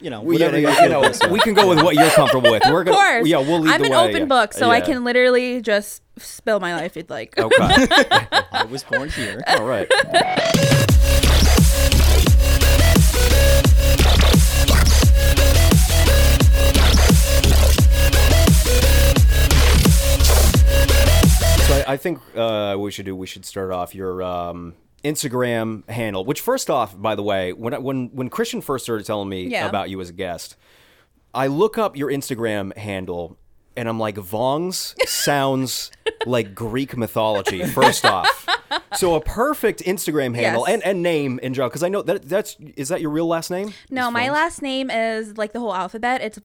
you know, We, whatever yeah, you you know, we can go with what you're comfortable with. We're Of gonna, course. yeah, we'll lead I'm the an way, open yeah. book, so I can literally just spill my life if you'd like. Okay. I was born here. All right. So I, I think uh, we should do. We should start off your um, Instagram handle. Which, first off, by the way, when when when Christian first started telling me Yeah. about you as a guest, I look up your Instagram handle and I'm like, Vongs sounds like Greek mythology. First off, so a perfect Instagram handle Yes. and, and name in general because I know that that's is that your real last name? No, my last name is like the whole alphabet. It's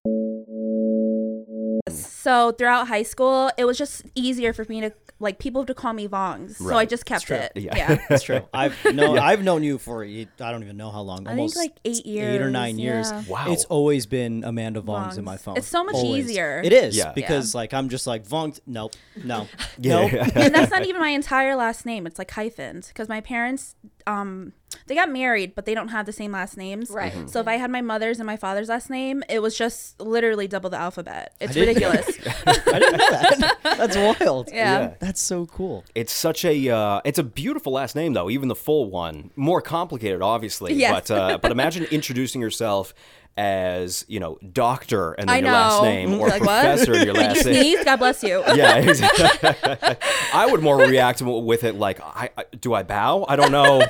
so throughout high school, it was just easier for me to like people have to call me Vongs. So I just kept it. Yeah. Yeah. That's true. I've known I've known you for I don't even know how long. I think, Almost like, eight years. eight or nine years. yeah. Wow. It's always been Amanda Vongs in Vongs. my phone. It's so much Always. easier. It is Yeah. because like I'm just like Vongs. Nope. No. Yeah, Nope. yeah. and that's not even my entire last name. It's like hyphens because my parents, um, they got married, but they don't have the same last names. Right. Mm-hmm. Mhm. So if I had my mother's and my father's last name, it was just literally double the alphabet. It's didn't ridiculous. I didn't know that. That's wild. Yeah. Yeah. That's so cool. It's such a uh, it's a beautiful last name though, even the full one. More complicated, obviously. Yes. But uh, but imagine introducing yourself as you know doctor and then I your last name or Like, what? professor and your last you name. sneeze? God bless you. Yeah, exactly. I would more react with it like, I, I do I bow? I don't know.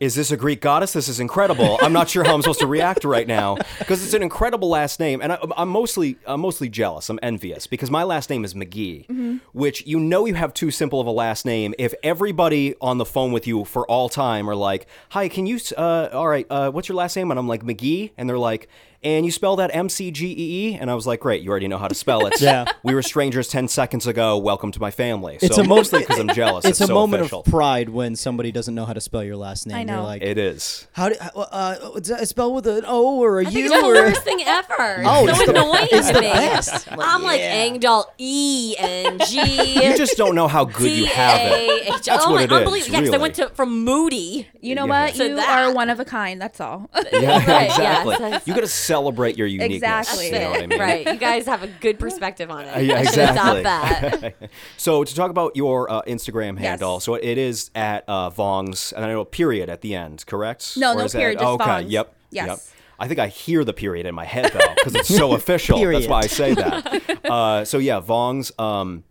Is this a Greek goddess? This is incredible. I'm not sure how I'm supposed to react right now because it's an incredible last name, and I, I'm mostly I'm mostly jealous. I'm envious because my last name is McGee, Mm-hmm. which you know you have too simple of a last name. If everybody on the phone with you for all time are like, "Hi, can you? Uh, all right, uh, what's your last name?" and I'm like McGee, and they're like. And you spell that M C G E E, and I was like, "Great, you already know how to spell it." Yeah. we were strangers ten seconds ago. Welcome to my family. So It's a mostly because I'm jealous. It's, It's, a so moment official. of pride when somebody doesn't know how to spell your last name. I You're like, It is. how do uh, uh, is that spelled with an O or a I think U it's the or? worst thing ever. Oh, it's it's so the- annoying it's to the me. best. I'm like, I'm like yeah. Angdal E N G. You just don't know how good you have it. That's oh what my, it is, unbelievable. Yeah, 'cause I really. went to from Moody. You know Yeah. what? To You that. are one of a kind. That's all. Yeah, Right, exactly. yes. You got to celebrate your uniqueness. Exactly. You know what I mean? Right. You guys have a good perspective on it. Uh, yeah, I should exactly. that. So to talk about your uh, Instagram handle, so it is at uh, Vongs, and I know a period at the end, correct? No, Or no is that- period, just okay, Vongs. yep. Yes. Yep. I think I hear the period in my head though, because it's so official. That's why I say that. Uh, so yeah, Vongs. Um,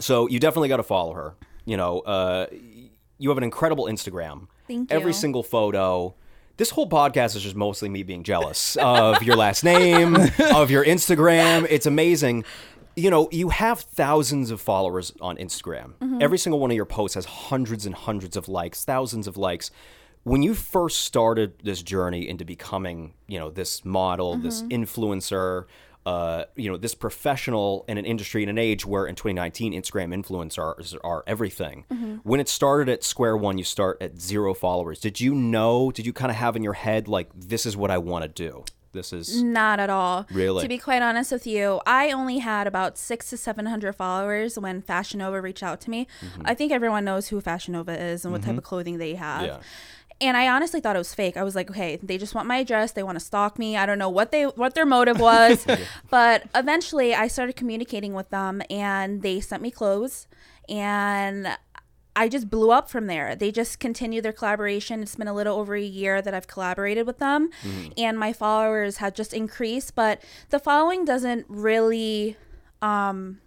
so you definitely got to follow her. You know, uh, you have an incredible Instagram. Thank you. Every single photo. This whole podcast is just mostly me being jealous of your last name, of your Instagram. It's amazing. You know, you have thousands of followers on Instagram. Mm-hmm. Every single one of your posts has hundreds and hundreds of likes, thousands of likes. When you first started this journey into becoming, you know, this model, this Mm-hmm. influencer, uh, you know, this professional in an industry in an age where in 2019 Instagram influencers are everything. Mm-hmm. When it started at square one, you start at zero followers. Did you know? Did you kind of have in your head like this is what I want to do? This is Not at all. Really? To be quite honest with you, I only had about six to seven hundred followers when Fashion Nova reached out to me. Mm-hmm. I think everyone knows who Fashion Nova is and what type of clothing they have. Yeah. And I honestly thought it was fake. I was like, okay, they just want my address. They want to stalk me. I don't know what they what their motive was, but eventually I started communicating with them, and they sent me clothes, and I just blew up from there. They just continued their collaboration. It's been a little over a year that I've collaborated with them, and my followers have just increased. But the following doesn't really, um,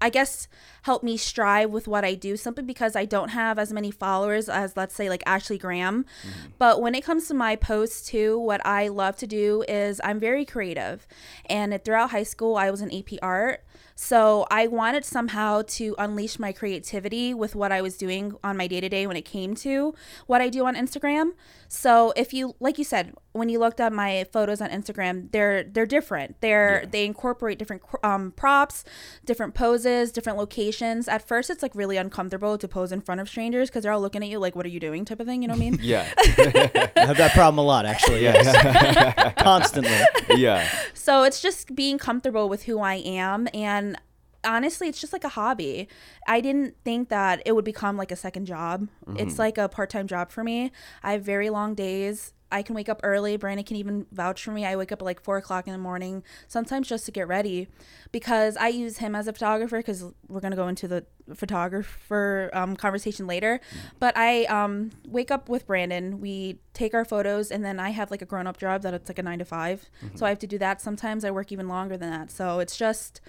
I guess, help me strive with what I do simply because I don't have as many followers as, let's say, like Ashley Graham. Mm-hmm. But when it comes to my posts too, what I love to do is I'm very creative, and throughout high school, I was in AP art. So I wanted somehow to unleash my creativity with what I was doing on my day to day when it came to what I do on Instagram. So if you like you said when you looked at my photos on Instagram, they're they're different. They're they incorporate different um, props, different poses, different locations. At first, it's like really uncomfortable to pose in front of strangers because they're all looking at you like, "What are you doing?" type of thing. You know what I mean? yeah, I have that problem a lot, actually. Yeah, Constantly. yeah. So it's just being comfortable with who I am and honestly it's just like a hobby. I didn't think that it would become like a second job. It's like a part-time job for me. I have very long days. I can wake up early. Brandon can even vouch for me. I wake up at like four o'clock in the morning, sometimes just to get ready, because I use him as a photographer. Because we're gonna go into the photographer um, conversation later. But I um, wake up with Brandon. We take our photos, and then I have like a grown up job that it's like a nine to 5 So I have to do that. Sometimes I work even longer than that. So it's just,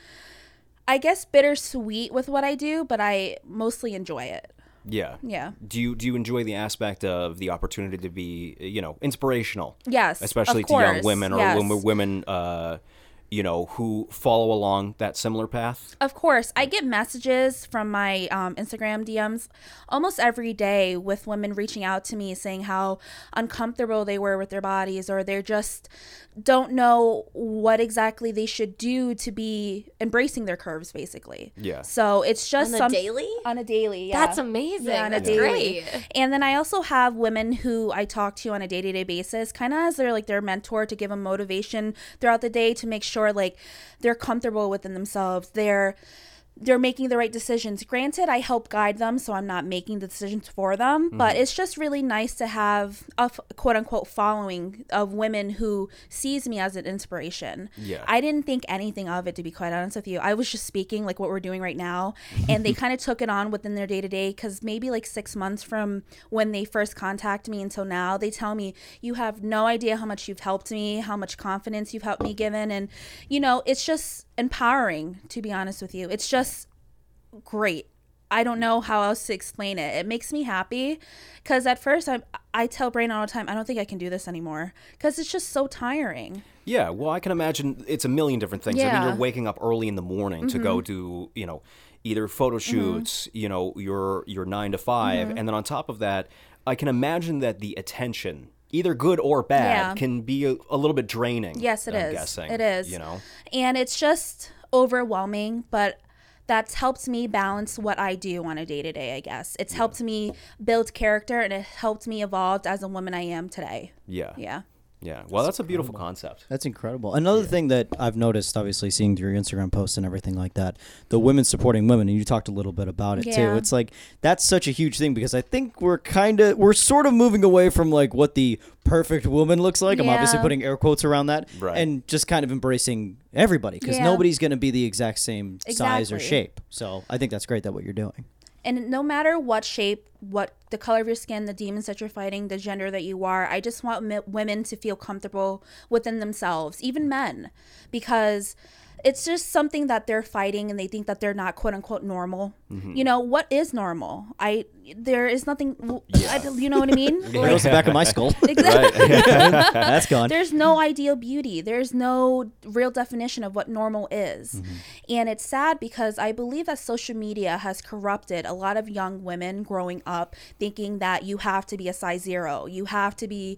I guess, bittersweet with what I do, but I mostly enjoy it. Yeah. Yeah. Do you do you enjoy the aspect of the opportunity to be you know inspirational? Yes, especially to young women or yes. women women uh, you know who follow along that similar path. Of course, I get messages from my um, Instagram DMs almost every day with women reaching out to me saying how uncomfortable they were with their bodies or they're just don't know what exactly they should do to be embracing their curves, basically. Yeah. So it's just On a some- daily? On a daily, yeah. That's amazing. Yeah, on a daily. great. And then I also have women who I talk to on a day to day basis, kind of as their like their mentor to give them motivation throughout the day to make sure like they're comfortable within themselves. They're they're making the right decisions. Granted, I help guide them, so I'm not making the decisions for them. Mm-hmm. But it's just really nice to have a f- quote unquote following of women who sees me as an inspiration. Yeah. I didn't think anything of it, to be quite honest with you. I was just speaking like what we're doing right now, and they kind of took it on within their day to day. Because maybe like six months from when they first contact me until now, they tell me you have no idea how much you've helped me, how much confidence you've helped me given, and you know it's just empowering. To be honest with you, it's just great. I don't know how else to explain it. It makes me happy because at first I I tell Brain all the time I don't think I can do this anymore because it's just so tiring. Yeah, well, I can imagine it's a million different things. I mean, Yeah. Mm-hmm. you're waking up early in the morning to go do, you know, either photo shoots, you know, your your nine to 5 Mm-hmm. and then on top of that, I can imagine that the attention, either good or bad, Yeah. can be a, a little bit draining. Yes, it I'm is. Guessing, It is. You know. And it's just overwhelming, but that's helped me balance what I do on a day to day, I guess. It's helped me build character and it helped me evolve as a woman I am today. Yeah. Yeah. Yeah. Well, that's a beautiful concept. That's incredible. Another thing that I've noticed, obviously, seeing through your Instagram posts and everything like that, the women supporting women, and you talked a little bit about it too. It's like that's such a huge thing because I think we're kind of we're sort of moving away from like what the perfect woman looks like. I'm obviously putting air quotes around that, Right. and just kind of embracing everybody because Yeah. nobody's going to be the exact same size or shape. So I think that's great that what you're doing. And no matter what shape, what the color of your skin, the demons that you're fighting, the gender that you are, I just want mi- women to feel comfortable within themselves, even men, because it's just something that they're fighting and they think that they're not quote unquote normal. You know, what is normal? I there is nothing I, you know what I mean? It goes the back of my skull. Exactly. that's gone. There's no ideal beauty. There's no real definition of what normal is. Mm-hmm. And it's sad because I believe that social media has corrupted a lot of young women growing up thinking that you have to be a size zero. You have to be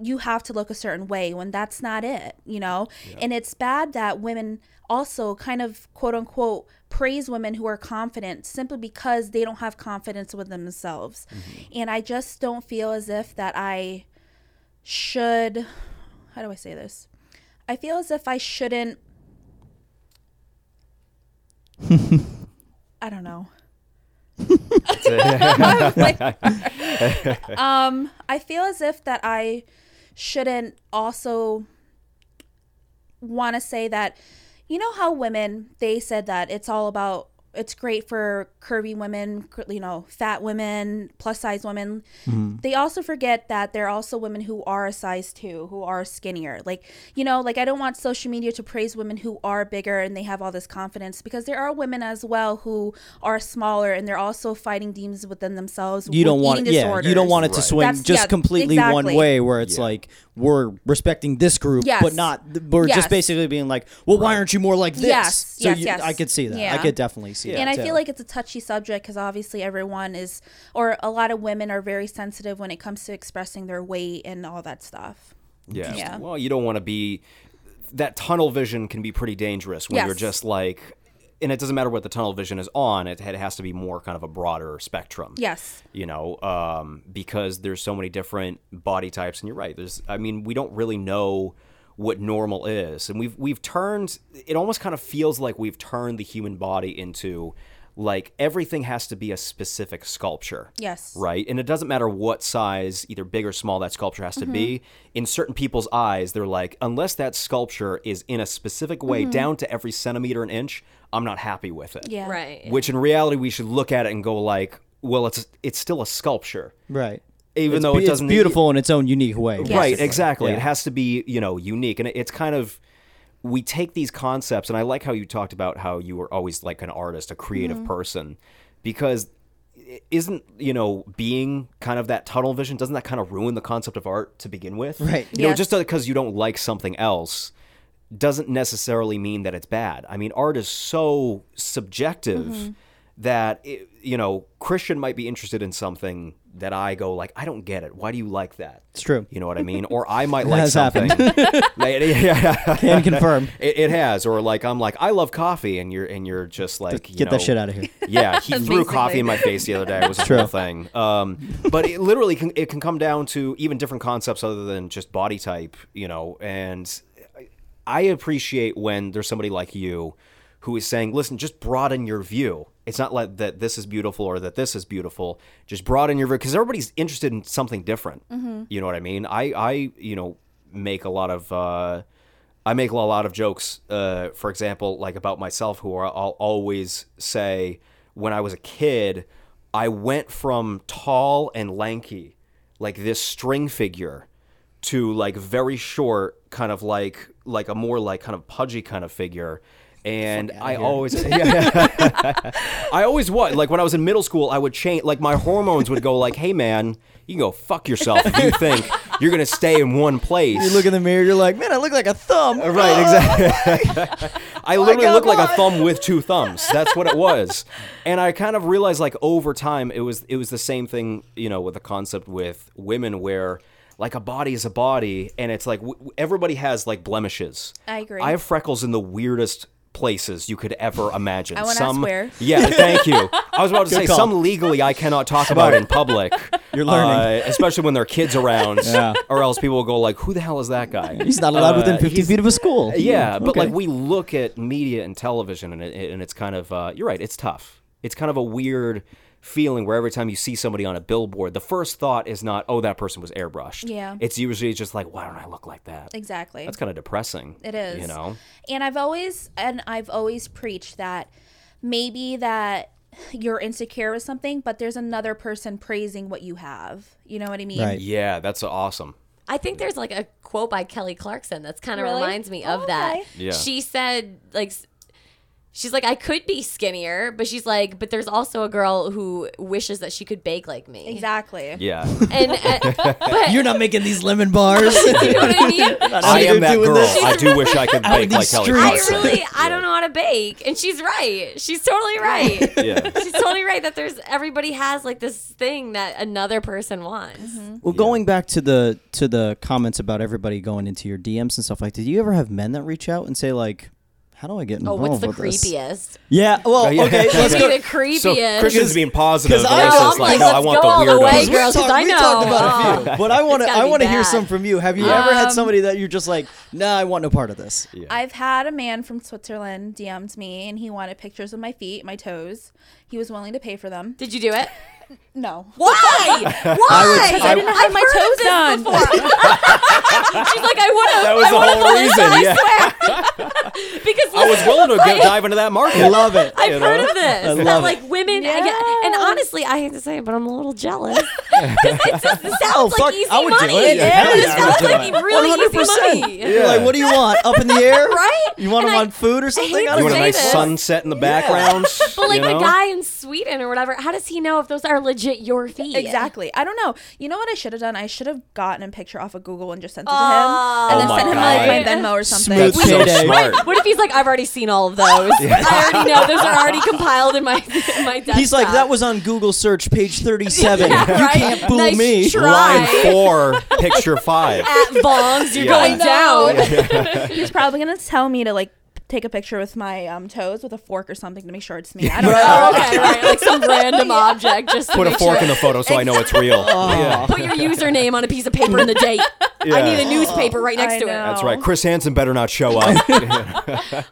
you have to look a certain way when that's not it, you know? And it's bad that women also kind of quote unquote praise women who are confident simply because they don't have confidence with themselves. And I just don't feel as if that I should how do I say this? I feel as if I shouldn't I don't know. um I feel as if that I shouldn't also want to say that you know how women they said that it's all about it's great for curvy women, you know, fat women, plus size women. Mm-hmm. They also forget that there are also women who are a size two, who are skinnier. Like, you know, like I don't want social media to praise women who are bigger and they have all this confidence because there are women as well who are smaller and they're also fighting demons within themselves. you don't want eating yeah you don't want it to Right. swing That's- just yeah, completely one way where it's Yeah. like we're respecting this group Yes. but not we're Yes. just basically being like well why aren't you more like this Yes, so yes, you- yes. i could see that i could definitely see and that I feel like it's a touchy subject because obviously everyone is, or a lot of women are very sensitive when it comes to expressing their weight and all that stuff. Yeah. Yeah. Well, you don't want to be. That tunnel vision can be pretty dangerous when Yes. you're just like, and it doesn't matter what the tunnel vision is on. It, it has to be more kind of a broader spectrum. Yes. You know, um, because there's so many different body types, and you're right. There's, I mean, we don't really know what normal is, and we've we've turned. It almost kind of feels like we've turned the human body into like everything has to be a specific sculpture. Yes. Right? And it doesn't matter what size, either big or small, that sculpture has to be. Mm-hmm. In certain people's eyes, they're like, unless that sculpture is in a specific way, down to every centimeter and inch, I'm not happy with it. Mm-hmm. Yeah. Right. Which in reality, we should look at it and go like, well, it's it's still a sculpture, Right. Even It's though be- it doesn't it's beautiful in its own unique way. Yes. Right, exactly. Yeah. It has to be, you know, unique. And it- it's kind of we take these concepts and I like how you talked about how you were always like an artist, a creative Mm-hmm. person because i- isn't, you know, being kind of that tunnel vision doesn't that kind of ruin the concept of art to begin with? Right. You know, just because you don't like something else doesn't necessarily mean that it's bad. I mean, art is so subjective Mm-hmm. That it, you know, Christian might be interested in something that I go like, I don't get it. Why do you like that? It's true. You know what I mean? Or I might like has something. yeah, Can confirm. it, it has. Or like I'm like I love coffee, and you're and you're just like you Get that shit out of here. Yeah, he threw coffee in my face the other day. It was a True. whole thing. Um, but it literally can it can come down to even different concepts other than just body type. You know, and I appreciate when there's somebody like you who is saying, listen, just broaden your view. It's not like that this is beautiful or that this is beautiful. Just broaden your view because everybody's interested in something different. You know what I mean? I, I, you know, make a lot of, uh, I make a lot of jokes, uh, for example, like about myself, who are, I'll always say when I was a kid, I went from tall and lanky, like this string figure, to like very short, kind of like like a more like kind of pudgy kind of figure. And I always, yeah, I always was like when I was in middle school, I would change. Like my hormones would go like, "Hey man, you can go fuck yourself if you think you're gonna stay in one place." You look in the mirror, you're like, man, I look like a thumb. Uh, right, exactly. I oh literally look like a thumb with two thumbs. That's what it was. And I kind of realized like over time it was it was the same thing, you know, with the concept with women where like a body is a body and it's like w- w- everybody has like blemishes. I agree. I have freckles in the weirdest places you could ever imagine. I some ask where. Yeah, thank you. I was about to say call. some legally I cannot talk about in public. You're learning. Uh, especially when there are kids around Yeah. or else people will go like who the hell is that guy? He's not allowed within Uh, 50 feet of a school. yeah, but Okay. like we look at media and television, and it, and it's kind of uh, you're right. It's tough. It's kind of a weird feeling where every time you see somebody on a billboard, the first thought is not, "Oh, that person was airbrushed." Yeah. it's usually just like, "Why don't I look like that?" Exactly. That's kind of depressing. It is. You know. And I've always and I've always preached that maybe that you're insecure with something, but there's another person praising what you have. You know what I mean? Right. Yeah, that's awesome. I think there's like a quote by Kelly Clarkson that's kind of Really? reminds me Oh, of that. Yeah. She said like s- she's like I could be skinnier, but she's like but there's also a girl who wishes that she could bake like me. Exactly. Yeah, And, and but You're not making these lemon bars. you know what I mean? I am that girl. this. I do wish I could bake like Kelly streets. I Clarkson. really I don't know how to bake, and she's right. She's totally right. Yeah. She's totally right that there's everybody has like this thing that another person wants. Mm-hmm. Well, going back to the to the comments about everybody going into your DMs and stuff like, did you ever have men that reach out and say like, "How do I get Oh, involved what's the with this?" creepiest? Yeah. Well, yeah. okay. Let's Give go. me the creepiest. So Christian's being positive. 'cause I- Alyssa's I'm like, like, no, I let's want go all the the weirdos. way, We girls, 'cause talked- I we talked know. about a few, but I want to. I want to hear some from you. Have you ever had Um, somebody that you're just like, nah, I want no part of this? I've had a man from Switzerland DM'd me and he wanted pictures of my feet, my toes. He was willing to pay for them. Did you do it? No. Why? Why? Because I didn't have my toes done. She's like, I would have. That was the whole reason. Yeah, because I was willing to go dive into that market. I love it. I've heard know? of this. I that love like women, I get, and honestly, I hate to say it, but I'm a little jealous. 'Cause just, it oh, sounds Oh, like fuck, easy I would do it. Yeah, hell it yeah, I sounds like it. really 100%. money. You're like, what do you want? Up in the air? Right? You want And them I- on food or something? hate I to You don't want a say know. nice this. sunset in the background. But like you know? the guy in Sweden or whatever, how does he know if those are legit your feet? Exactly. I don't know. You know what I should have done? I should have gotten a picture off of Google and just sent it to Oh. him. And oh then Oh sent my him like my Venmo or something. Smooth That's so smart. What if he's like, I've already seen all of those. I already know those are already compiled in my my. He's like, that was on Google search page 37. You right? Can't fool Nice me. try. Line four, picture five. at Vongs, you're Yeah. going down. He's probably gonna tell me to like take a picture with my um, toes with a fork or something to make sure it's me. I don't Oh, know. okay, right. Like some random object just to Put a make fork sure. in the photo so I know it's real. Oh. Yeah. Put your username on a piece of paper and the date. I need a newspaper right next I to it. That's right. Chris Hansen better not show up.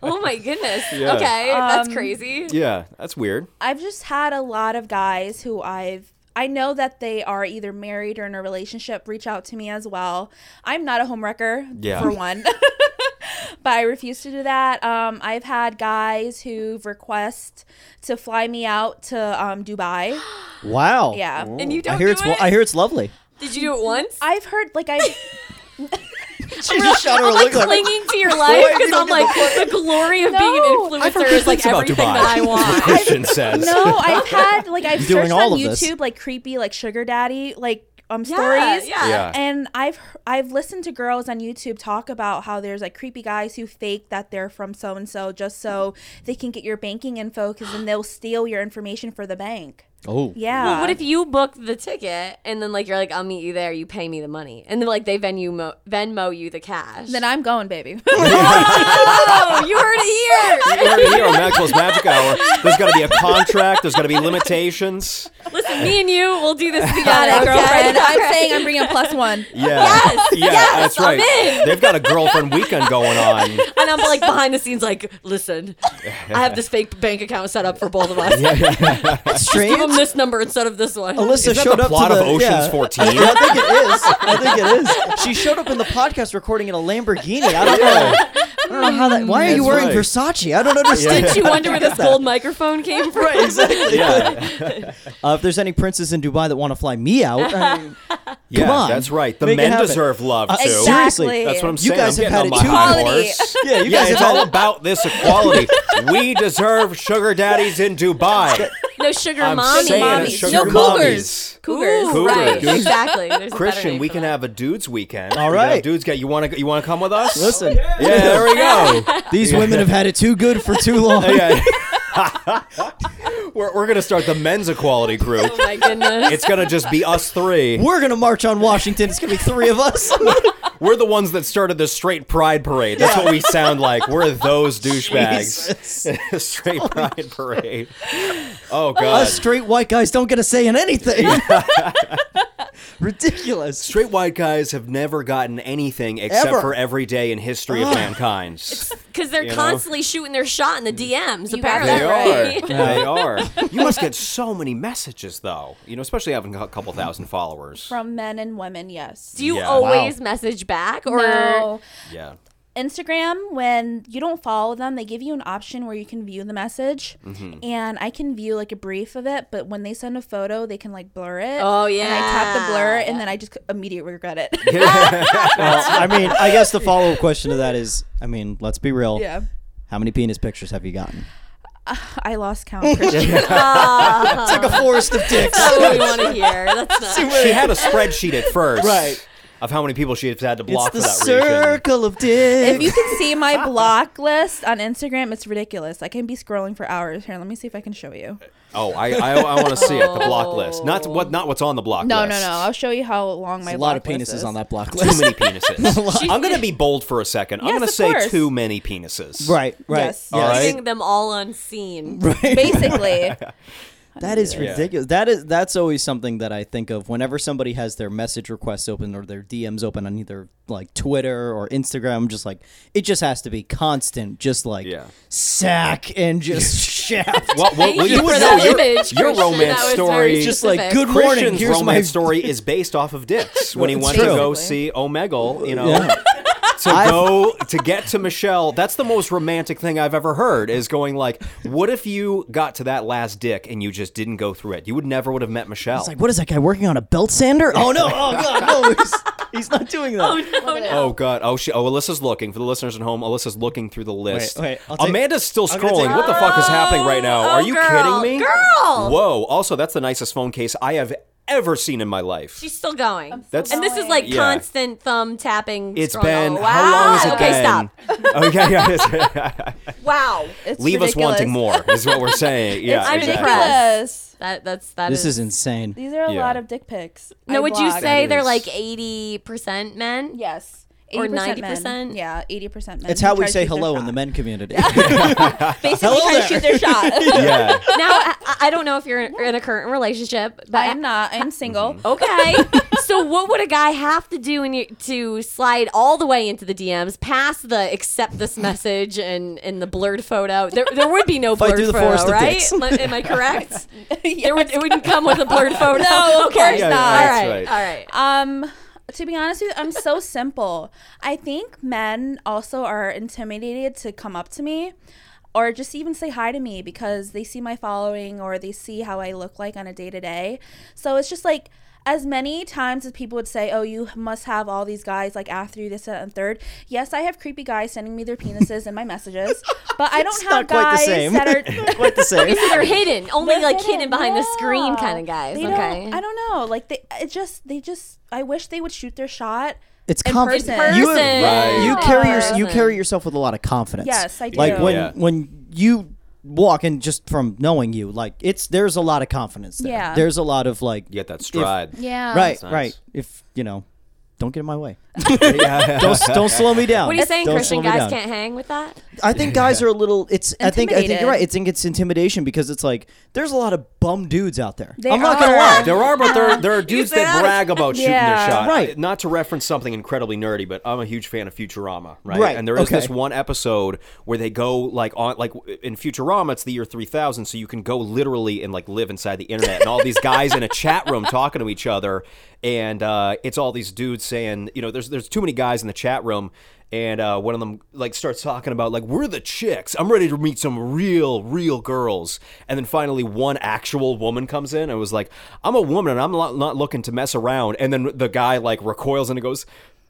Oh my goodness. Yeah. Okay, that's Um, crazy. yeah, that's weird. I've just had a lot of guys who I've I know that they are either married or in a relationship reach out to me as well. I'm not a homewrecker Yeah. for one. but I refuse to do that. Um, I've had guys who've request to fly me out to um, Dubai. Wow. Yeah. And you don't I hear do it's. it? I hear it's lovely. Did you do it once? I've heard like I She just shot her I'm like look clinging to your life because I'm like the glory of being an influencer is like things about everything Dubai. that I want. Christian says. no, I've had like I've Doing searched on of this. YouTube like creepy like sugar daddy like um Yeah, stories. yeah. Yeah. And I've I've listened to girls on YouTube talk about how there's like creepy guys who fake that they're from so and so just so they can get your banking info because then they'll steal your information for the bank. Oh. Yeah. Well, what if you book the ticket and then like you're like I'll meet you there, you pay me the money, and then like they Venmo mo- Venmo you the cash. Then I'm going, baby. oh, you heard it here. You heard it here on Maxwell's Magic Hour. There's got to be a contract. There's got to be limitations. Listen, me and you, we'll do this together, Got it, okay? girlfriend. I'm saying I'm bringing a plus one. Yeah. Yes, Yeah, yes, that's I'm right. They've got a girlfriend weekend going on. And I'm like behind the scenes, like, listen, I have this fake bank account set up for both of us. That's strange. Give them this number instead of this one. Alyssa showed the up plot to the of Ocean's yeah. 14? I, I think it is. I think it is. She showed up in the podcast recording in a Lamborghini. I don't know. I don't know how that. Why are you That's wearing right. Versace? I don't understand. Did you wonder where this gold microphone came from? Right, exactly. Yeah. Uh, if there's any princes in Dubai that want to fly me out, I mean, Yeah, on. that's right. The men deserve love too. Uh, Exactly. Seriously. That's what I'm saying. You guys I'm have had on it my horse. yeah, you Yeah, guys it's had all it. about this equality. we deserve sugar daddies in Dubai. No sugar I'm mommy. mommies. sugar No cougars. mommies. Cougars. Ooh, Cougars. Right, exactly. There's Christian, we can that. have a dudes weekend. All We can have dudes get you want to you want to come with us? Listen, Yeah, there we go. these women have had it too good for too long. yeah. we're, we're gonna start the men's equality group. Oh my goodness. It's gonna just be us three. We're gonna march on Washington. It's gonna be three of us. We're the ones that started the straight pride parade. That's what we sound like. We're those douchebags. straight pride parade. Oh god. Us straight white guys don't get a say in anything. Ridiculous. Straight white guys have never gotten anything except Ever. for every day in history of mankind. Because they're You know? constantly shooting their shot in the mm. DMs, You got apparently. They right. are. They are. You must get so many messages, though. You know, especially having a couple thousand followers. From men and women, yes. Do you Yeah. always message back or no. Yeah. Instagram, when you don't follow them, they give you an option where you can view the message, Mm-hmm. and I can view like a brief of it. But when they send a photo, they can like blur it. Oh, yeah, and I tap the blur, yeah. and then I just immediately regret it. Well, I mean, I guess the follow up question to that is, I mean, let's be real. yeah, How many penis pictures have you gotten? I lost count. Christian. It's like a forest of dicks. That's what we want to hear. That's not. She had a spreadsheet at first. Right. Of how many people she has had to block It's block the for that region. circle of dicks. if you can see my block list on Instagram, it's ridiculous. I can be scrolling for hours. Here, let me see if I can show you. Oh, I I, I want to see it. The block oh. list. Not what not what's on the block No, list. no, no. No. I'll show you how long my There's a lot of block list penises is. on that block list. Too many penises. I'm going to be bold for a second. I'm going to say course. too many penises. right, right. Yes. All right. Leaving them all on unseen. Basically, That is Yeah. ridiculous. That is that's always something that I think of whenever somebody has their message requests open or their DMs open on either like Twitter or Instagram. I'm just like it just has to be constant, just like Yeah. sack and just shaft. Well, well, Thank well, you you for would know your, your romance story. very just like good morning. Christian's Here's romance my story is based off of dicks when he went true. to go see Omegle. You know, Yeah. to I've- go to get to Michelle. That's the most romantic thing I've ever heard. Is going like, what if you got to that last dick and you just didn't go through it? You would never would have met Michelle. It's like what is that guy working on a belt sander? Oh no! Oh god! No, he's, he's not doing that. Oh, no, no. Oh god! Oh she! Oh, Alyssa's looking for the listeners at home. Alyssa's looking through the list. wait, I'll take- Amanda's still scrolling. take- What the fuck is happening right now? Oh, Are you girl, kidding me? girl! Whoa! Also, that's the nicest phone case I have ever seen in my life. She's still going. That's- and this is like Yeah. constant thumb tapping. It's scrolling. been how long has it okay, been? stop. okay, yeah. Wow. it's Leave us ridiculous. wanting more. Is what we're saying. Yeah, I'm exactly. ridiculous. That that's that This is insane. These are a Yeah. lot of dick pics. No, I would you blocked. say That they're is- like eighty percent men? Yes. Or 80% ninety men. percent? Yeah, eighty percent men. It's how we say hello in the men community. Basically, Hello trying there. to shoot their shot. yeah. Now I, I don't know if you're in a current relationship, but I am not. I'm single. Okay. so what would a guy have to do in your, to slide all the way into the DMs, past the accept this message and, and the blurred photo? There, there would be no blurred through the photo, forest of right? dicks. Am I- Am I correct? There would, it wouldn't come with a blurred photo. No, of okay. course Yeah, not. All that's right. right. All right. Um, to be honest with you, I'm so simple. I think men also are intimidated to come up to me or just even say hi to me because they see my following or they see how I look like on a day to day. So it's just like as many times as people would say, "Oh, you must have all these guys like after you this that, and third. Yes, I have creepy guys sending me their penises in my messages, but I don't It's have not quite the guys same. that are quite the same. So they're hidden, only They're like hidden behind the screen kind of guys. They okay. Don't, I don't know. Like they, it just they just. I wish they would shoot their shot. It's in confidence. You, Right. you carry your, you carry yourself with a lot of confidence. Yes, I do. Like when Yeah. when you walk and just from knowing you, like it's there's a lot of confidence there. Yeah. There's a lot of like You get that stride. Yeah. right, nice. right. If you know, don't get in my way. Don't don't slow me down. what are you saying, Don't Christian? Guys down. can't hang with that? I think guys are a little. It's. I think. I think you're right. I think it's intimidation because it's like there's a lot of bum dudes out there. They I'm not gonna lie. There are, but there, there are dudes that that? brag about shooting Yeah. their shot. Right. Not to reference something incredibly nerdy, but I'm a huge fan of Futurama, right? Right, And there is okay. this one episode where they go like on like in Futurama, it's the year 3000, so you can go literally and like live inside the internet, and all these guys in a chat room talking to each other, and uh, it's all these dudes saying, you know, there's there's too many guys in the chat room. And uh, one of them like starts talking about like we're the chicks. I'm ready to meet some real, real girls. And then finally, one actual woman comes in and was like, "I'm a woman and I'm not, not looking to mess around." And then the guy like recoils and he goes,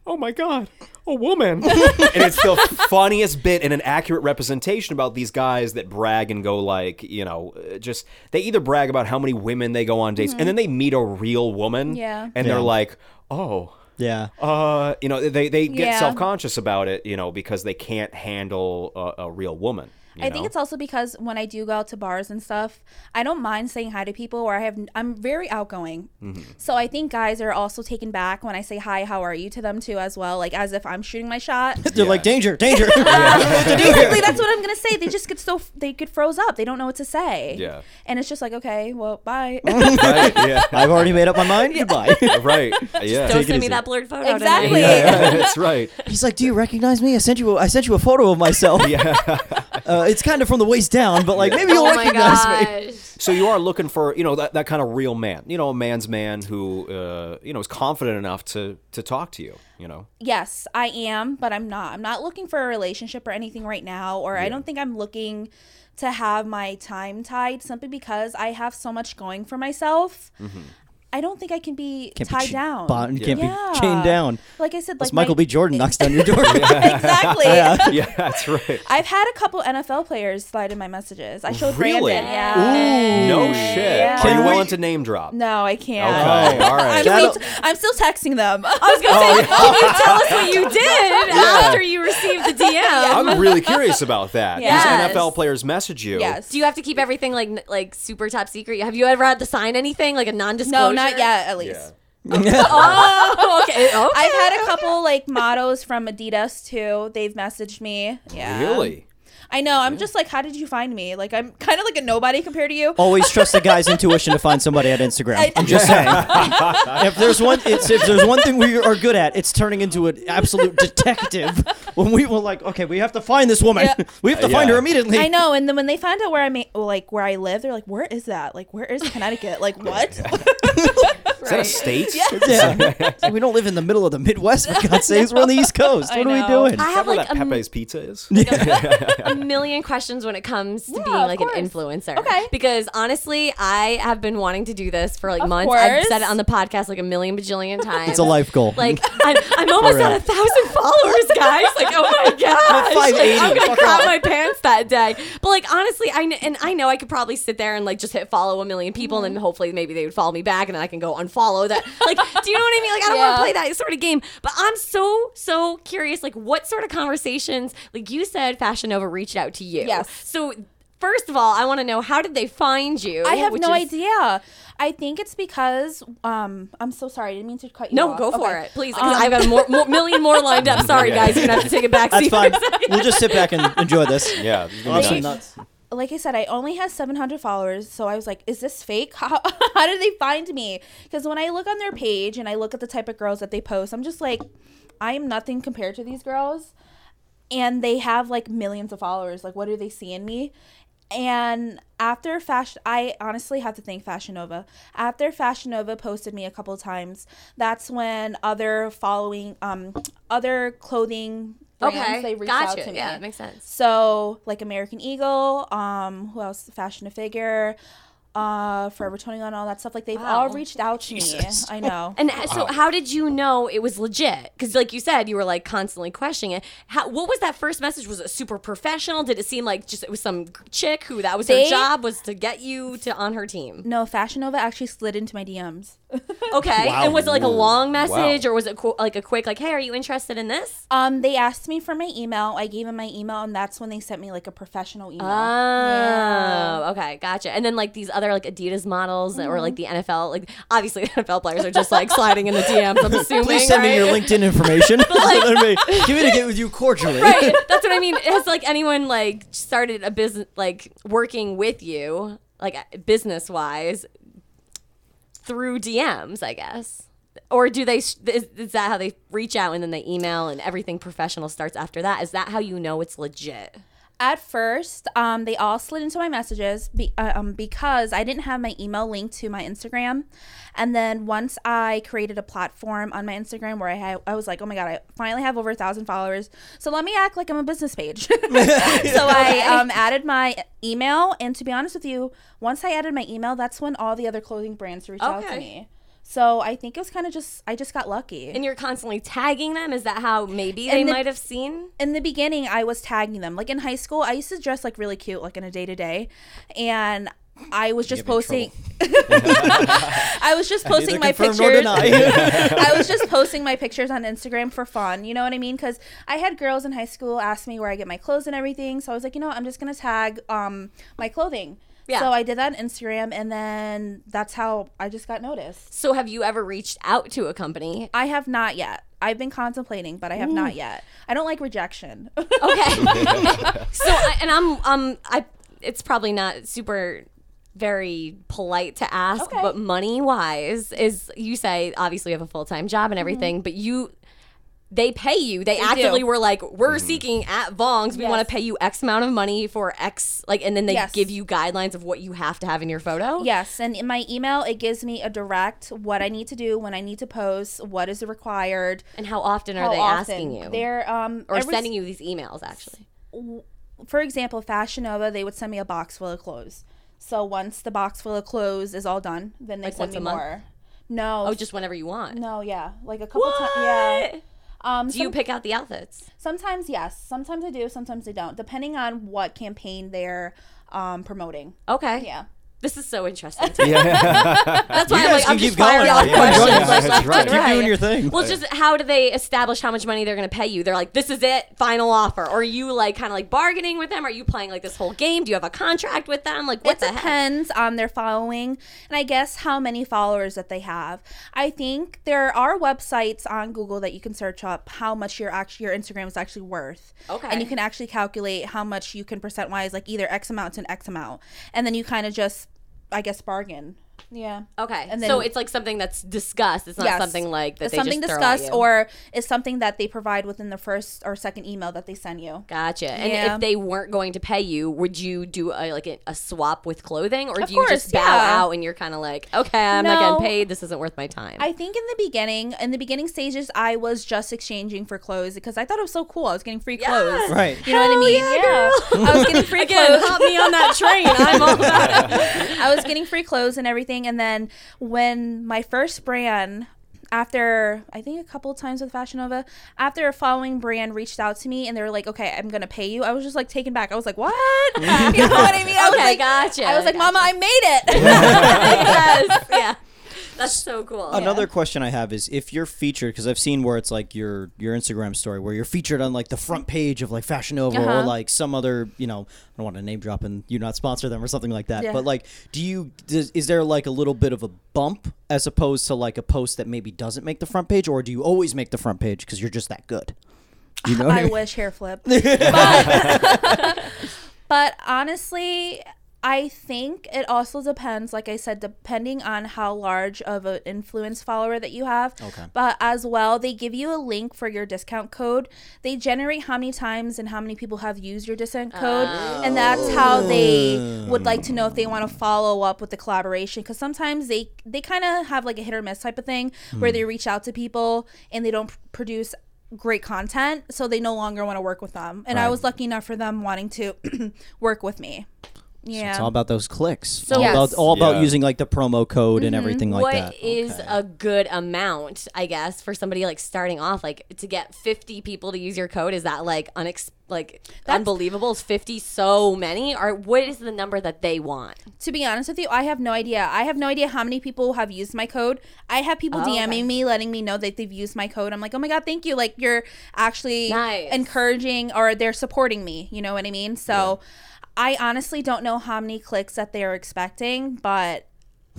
"Oh my god, a woman!" and it's the funniest bit and an accurate representation about these guys that brag and go like, you know, uh, just they either brag about how many women they go on dates, and then they meet a real woman, Yeah. and Yeah. they're like, "Oh." Yeah. uh, you know, they they get Yeah. self conscious about it, you know, because they can't handle a, a real woman. You I think it's also because when I do go out to bars and stuff, I don't mind saying hi to people or I have I'm very outgoing. Mm-hmm. So I think guys are also taken back when I say hi, how are you to them too as well, like as if I'm shooting my shot. They're like danger, danger. Basically, that's what I'm gonna say. They just get so they get froze up. They don't know what to say. Yeah. And it's just like, okay, well, bye. right, yeah, I've already made up my mind. Goodbye. right, yeah, Don't it send me that blurred photo. Exactly. tonight. yeah, that's right. He's like, "Do you recognize me? I sent you. A, I sent you a photo of myself. Yeah. Uh, it's kind of from the waist down, but like maybe you'll Oh my recognize me." So you are looking for, you know, that, that kind of real man, you know, a man's man who, uh, you know, is confident enough to to talk to you, you know. yes, I am, but I'm not. I'm not looking for a relationship or anything right now, or I don't think I'm looking to have my time tied simply because I have so much going for myself. I don't think I can be Can't be tied ch- down. bond- can't Yeah. be chained down. Like I said, Unless like my- Michael B. Jordan knocks down your door. exactly. Yeah, that's right. I've had a couple NFL players slide in my messages. I showed Really? Brandon. Yeah. Ooh, No shit. Yeah. Are you Can we- willing to name drop? No, I can't. Okay, oh. all right. I'm, That'll- still, I'm still texting them. I was gonna say, oh. can you tell us what you did after you received the DM? I'm really curious about that. Yes. These NFL players message you. yes. Do you have to keep everything like like super top secret? Have you ever had to sign anything like a non-disclosure? no, not yet. At least. Yeah. Oh, okay. okay. I've had a couple like mottos from Adidas too. They've messaged me. Yeah. Really? I know. I'm just like, how did you find me? Like, I'm kind of like a nobody compared to you. Always trust a guy's intuition to find somebody at Instagram. I- I'm just saying. if there's one, it's, if there's one thing we are good at, it's turning into an absolute detective. When we were like, okay, we have to find this woman. Yeah. We have to Uh, find yeah. her immediately. I know, and then when they find out where I ma- like where I live, they're like, "Where is that? Like, where is Connecticut? Like, what?" Is that a state? Yeah. we don't live in the middle of the Midwest, for God's sakes. We're on the East Coast. I What are we know. doing? I Is that have like that a, m- Pepe's Pizza is? a million questions when it comes to Yeah, being of like an influencer. Okay. Because honestly, I have been wanting to do this for like Of months. I've course. said it on the podcast like a million bajillion times. It's a life goal. Like I'm, I'm almost real. at a thousand followers, guys. Like, oh my gosh, I'm 580. Like, I'm gonna Fuck crap off. my pants that day. But like honestly, I kn- and I know I could probably sit there and like just hit follow a million people, and Mm-hmm. then hopefully maybe they would follow me back, and then I can go unfollow that. Like, do you know what I mean? Like, I don't want to play that sort of game. But I'm so so curious. Like, what sort of conversations? Like you said, Fashion Nova reached out to you. Yes. So first of all, I want to know how did they find you? I have no is- idea. I think it's because um I'm so sorry. I didn't mean to cut you No, off. go for Okay. it, please. Um, I've got a more, more, million more lined up. Sorry, Yeah. guys, you're gonna have to take it back. That's fine. for a second. We'll just sit back and enjoy this. Yeah. this We'll have some nuts. Like I said, I only had 700 followers, so I was like, "Is this fake? How, how did they find me?" Because when I look on their page and I look at the type of girls that they post, I'm just like, I am nothing compared to these girls, and they have like millions of followers. Like, what do they see in me? And after Fashion, I honestly have to thank Fashion Nova. After Fashion Nova posted me a couple times, that's when other following, um, other clothing brands Okay, they reached out gotcha. to me. Yeah, that makes sense. So like American Eagle, um, who else? Fashion to Figure, uh, Forever 21, all that stuff. Like they've all reached out to Jesus. me. I know. And so, how did you know it was legit? Because, like you said, you were like constantly questioning it. How, what was that first message? Was it super professional? Did it seem like just it was some chick who that was her job was to get you to on her team? no, Fashion Nova actually slid into my DMs. Okay, and was it like a long message Wow. or was it qu- like a quick like, hey, are you interested in this? Um, they asked me for my email. I gave them my email, and that's when they sent me like a professional email. Oh, Yeah. okay, gotcha. And then like these other like Adidas models or mm-hmm. like the NFL, like obviously NFL players are just like sliding in the DMs. I'm assuming. Please send me your LinkedIn information. Let me communicate with you cordially. right. That's what I mean. Has like anyone like started a business like working with you, like business wise, through DMs? I guess. Or do they? Is, is that how they reach out and then they email and everything professional starts after that? Is that how you know it's legit? At first, um, they all slid into my messages be, uh, um, because I didn't have my email linked to my Instagram. And then once I created a platform on my Instagram where I had, I was like, oh my god, I finally have over a thousand followers. So let me act like I'm a business page. so I um, added my email, and to be honest with you, once I added my email, that's when all the other clothing brands reached out to me. So I think it was kind of just I just got lucky. And you're constantly tagging them. Is that how maybe they the- might have seen? in the beginning I was tagging them. Like in high school, I used to dress like really cute, like in a day to day, and I was just Get me in posting. I was just posting my pictures. I was just posting my pictures on Instagram for fun. You know what I mean? Because I had girls in high school ask me where I get my clothes and everything. So I was like, you know, what? I'm just gonna tag um my clothing. Yeah. So I did that on Instagram, and then that's how I just got noticed. So have you ever reached out to a company? I have not yet. I've been contemplating, but I have not yet. I don't like rejection. Okay. so I, and I'm um I it's probably not super very polite to ask, Okay. but money wise is you say obviously you have a full time job and everything, but you they pay you. They, do. actively were like, we're seeking at Vongs. We Yes. want to pay you X amount of money for X, like, and then they Yes. give you guidelines of what you have to have in your photo. Yes, and in my email, it gives me a direct what I need to do, when I need to post, what is required. And how often are how they often. asking you? They're um or every- sending you these emails actually. For example, Fashion Nova, they would send me a box full of clothes. So once the box full of clothes is all done, then they Like send me a month? more. No, Oh, just whenever you want. no, yeah, like a couple times. Yeah. Um, Do you pick out the outfits? sometimes yes, sometimes I do, sometimes I don't, depending on what campaign they're um promoting. Okay. Yeah. This is so interesting. To me. Yeah. That's why You I'm like, I'm keep just firing going. off Yeah, questions. yeah, like, that's left right. and Keep doing your thing. Well, just how do they establish how much money they're going to pay you? They're like, this is it, final offer. Or are you like kind of like bargaining with them? Are you playing like this whole game? Do you have a contract with them? Like, what it the heck? depends on their following and I guess how many followers that they have. I think there are websites on Google that you can search up how much your actually your Instagram is actually worth. Okay. And you can actually calculate how much you can percent wise, like either X amount to an X amount. And then you kind of just I guess bargain. Yeah. Okay. And so it's like something that's discussed. It's not Yes. something like that It's they something just throw at discussed you. or it's something that they provide within the first or second email that they send you. Gotcha. And if they weren't going to pay you, would you do a, like a, a swap with clothing, or Of do you course, just bow yeah. out and you're kind of like, okay, I'm not getting paid. This isn't worth my time. I think in the beginning, in the beginning stages, I was just exchanging for clothes because I thought it was so cool. I was getting free clothes. Right. You know what I Hell mean? yeah, I was getting free Again, clothes. hop me on that train. I'm all about it. I was getting free clothes and everything. And then when my first brand, after I think a couple times with Fashion Nova, after a following brand reached out to me and they were like, "Okay, I'm gonna pay you," I was just like taken back. I was like, "What?" you know what I mean? I was like, gotcha, I was like, gotcha. "Mama, I made it." yes, yeah. That's so cool. Another question I have is if you're featured because I've seen where it's like your your Instagram story where you're featured on like the front page of like Fashion Nova or Uh-huh. like some other you know I don't want to name drop and you not sponsor them or something like that Yeah. but like do you does, is there like a little bit of a bump as opposed to like a post that maybe doesn't make the front page or do you always make the front page because you're just that good? You know I I mean? wish hair flip. But, but honestly, I think it also depends, like I said, depending on how large of an influence follower that you have. Okay. But as well, they give you a link for your discount code. They generate how many times and how many people have used your discount code. And that's how oh. they would like to know if they want to follow up with the collaboration. Because sometimes they, they kind of have like a hit or miss type of thing where hmm. they reach out to people and they don't p- produce great content so they no longer want to work with them and i was lucky enough for them wanting to work with me yeah It's all about those clicks. So- all, Yes. about, all about Yeah. using like the promo code and mm-hmm. everything like What What is Okay. a good amount, I guess, for somebody like starting off? Like to get 50 people to use your code, is that like unex- like unbelievable? Is 50 so many? Or what is the number that they want? to be honest with you i have no idea i have no idea how many people have used my code i have people Oh, dming okay. me letting me know that they've used my code i'm like oh my god thank you like you're actually Nice. encouraging or they're supporting me you know what i mean so i honestly don't know how many clicks that they're expecting but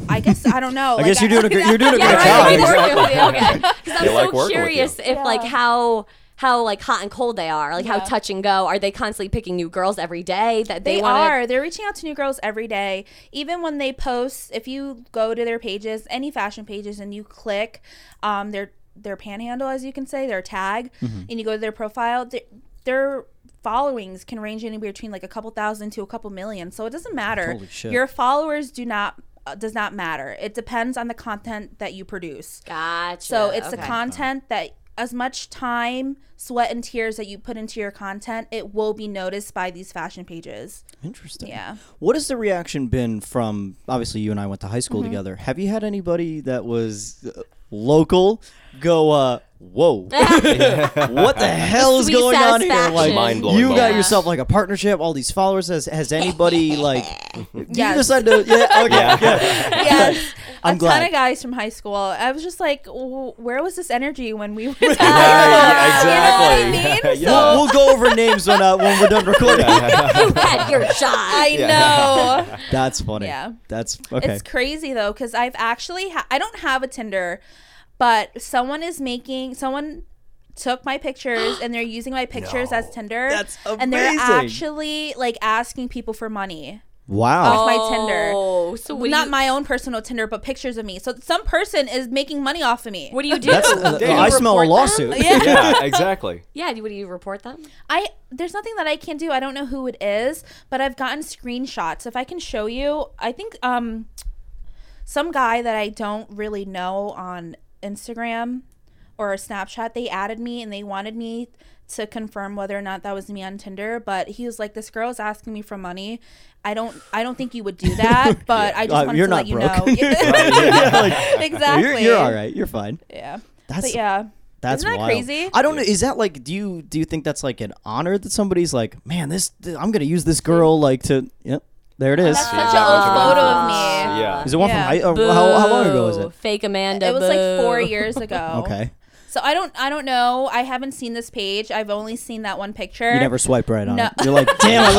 i guess i don't know I guess you're doing a great, you're doing a great right, job. right, right, okay. Because I'm like so curious if like how how like hot and cold they are, like how touch and go. Are they constantly picking new girls every day that they, They, want are. They're reaching out to new girls every day. Even when they post, if you go to their pages, any fashion pages, and you click um, their their panhandle, as you can say, their tag, Mm-hmm. and you go to their profile, their, their followings can range anywhere between like a couple thousand to a couple million. So it doesn't matter. Holy shit. Your followers do not uh, does not matter. It depends on the content that you produce. Gotcha. So it's the content that as much time, sweat, and tears that you put into your content, it will be noticed by these fashion pages. Interesting. Yeah. What has the reaction been from? Obviously, you and I went to high school Mm-hmm. together. Have you had anybody that was uh, local go, uh, "Whoa, what the hell is Sweet going on here?" satisfaction. Like, Mind-blowing you got moment. yourself like a partnership, all these followers. Has has anybody like? You Yes. decide to? Yeah. Okay. Yeah. yeah. yes. I'm a glad. ton of guys from high school. I was just like, w- where was this energy when we went to Yeah, high school? yeah, You know what I exactly. mean? Yeah. We'll, we'll go over names when uh, when we're done recording. you had your shot. I know. That's funny. Yeah. That's okay. It's crazy though, because I've actually ha- I don't have a Tinder, but someone is making someone took my pictures and they're using my pictures as Tinder. That's And they're amazing. actually like asking people for money. wow. off my Tinder. Oh, so what do Not you, my own personal Tinder, but pictures of me. So some person is making money off of me. What do you do? That's. Do Uh, you I smell a report them? lawsuit. Yeah. yeah, exactly. Yeah, do- what do you report them? I there's nothing that I can do. I don't know who it is, but I've gotten screenshots. If I can show you, I think um some guy that I don't really know on Instagram or Snapchat, they added me and they wanted me to confirm whether or not that was me on Tinder, but he was like this girl is asking me for money. I don't I don't think you would do that, but I just Uh, wanted you're to not let you know. Yeah, like, exactly. You're, you're all right. You're fine. Yeah. That's but yeah. That's Isn't that wild. crazy? I don't know. Is that like? Do you do you think that's like an honor that somebody's like, man, this I'm gonna use this girl like to. Yep, there it is. That's such Yeah, an that's old photo of me. Yeah. Is it one Yeah. from high? Uh, how, how long ago was Boo. it? Fake Amanda. It was like four years ago. Okay, So I don't I don't know. I haven't seen this page. I've only seen that one picture. you never swipe right on No. it. You're like, damn, I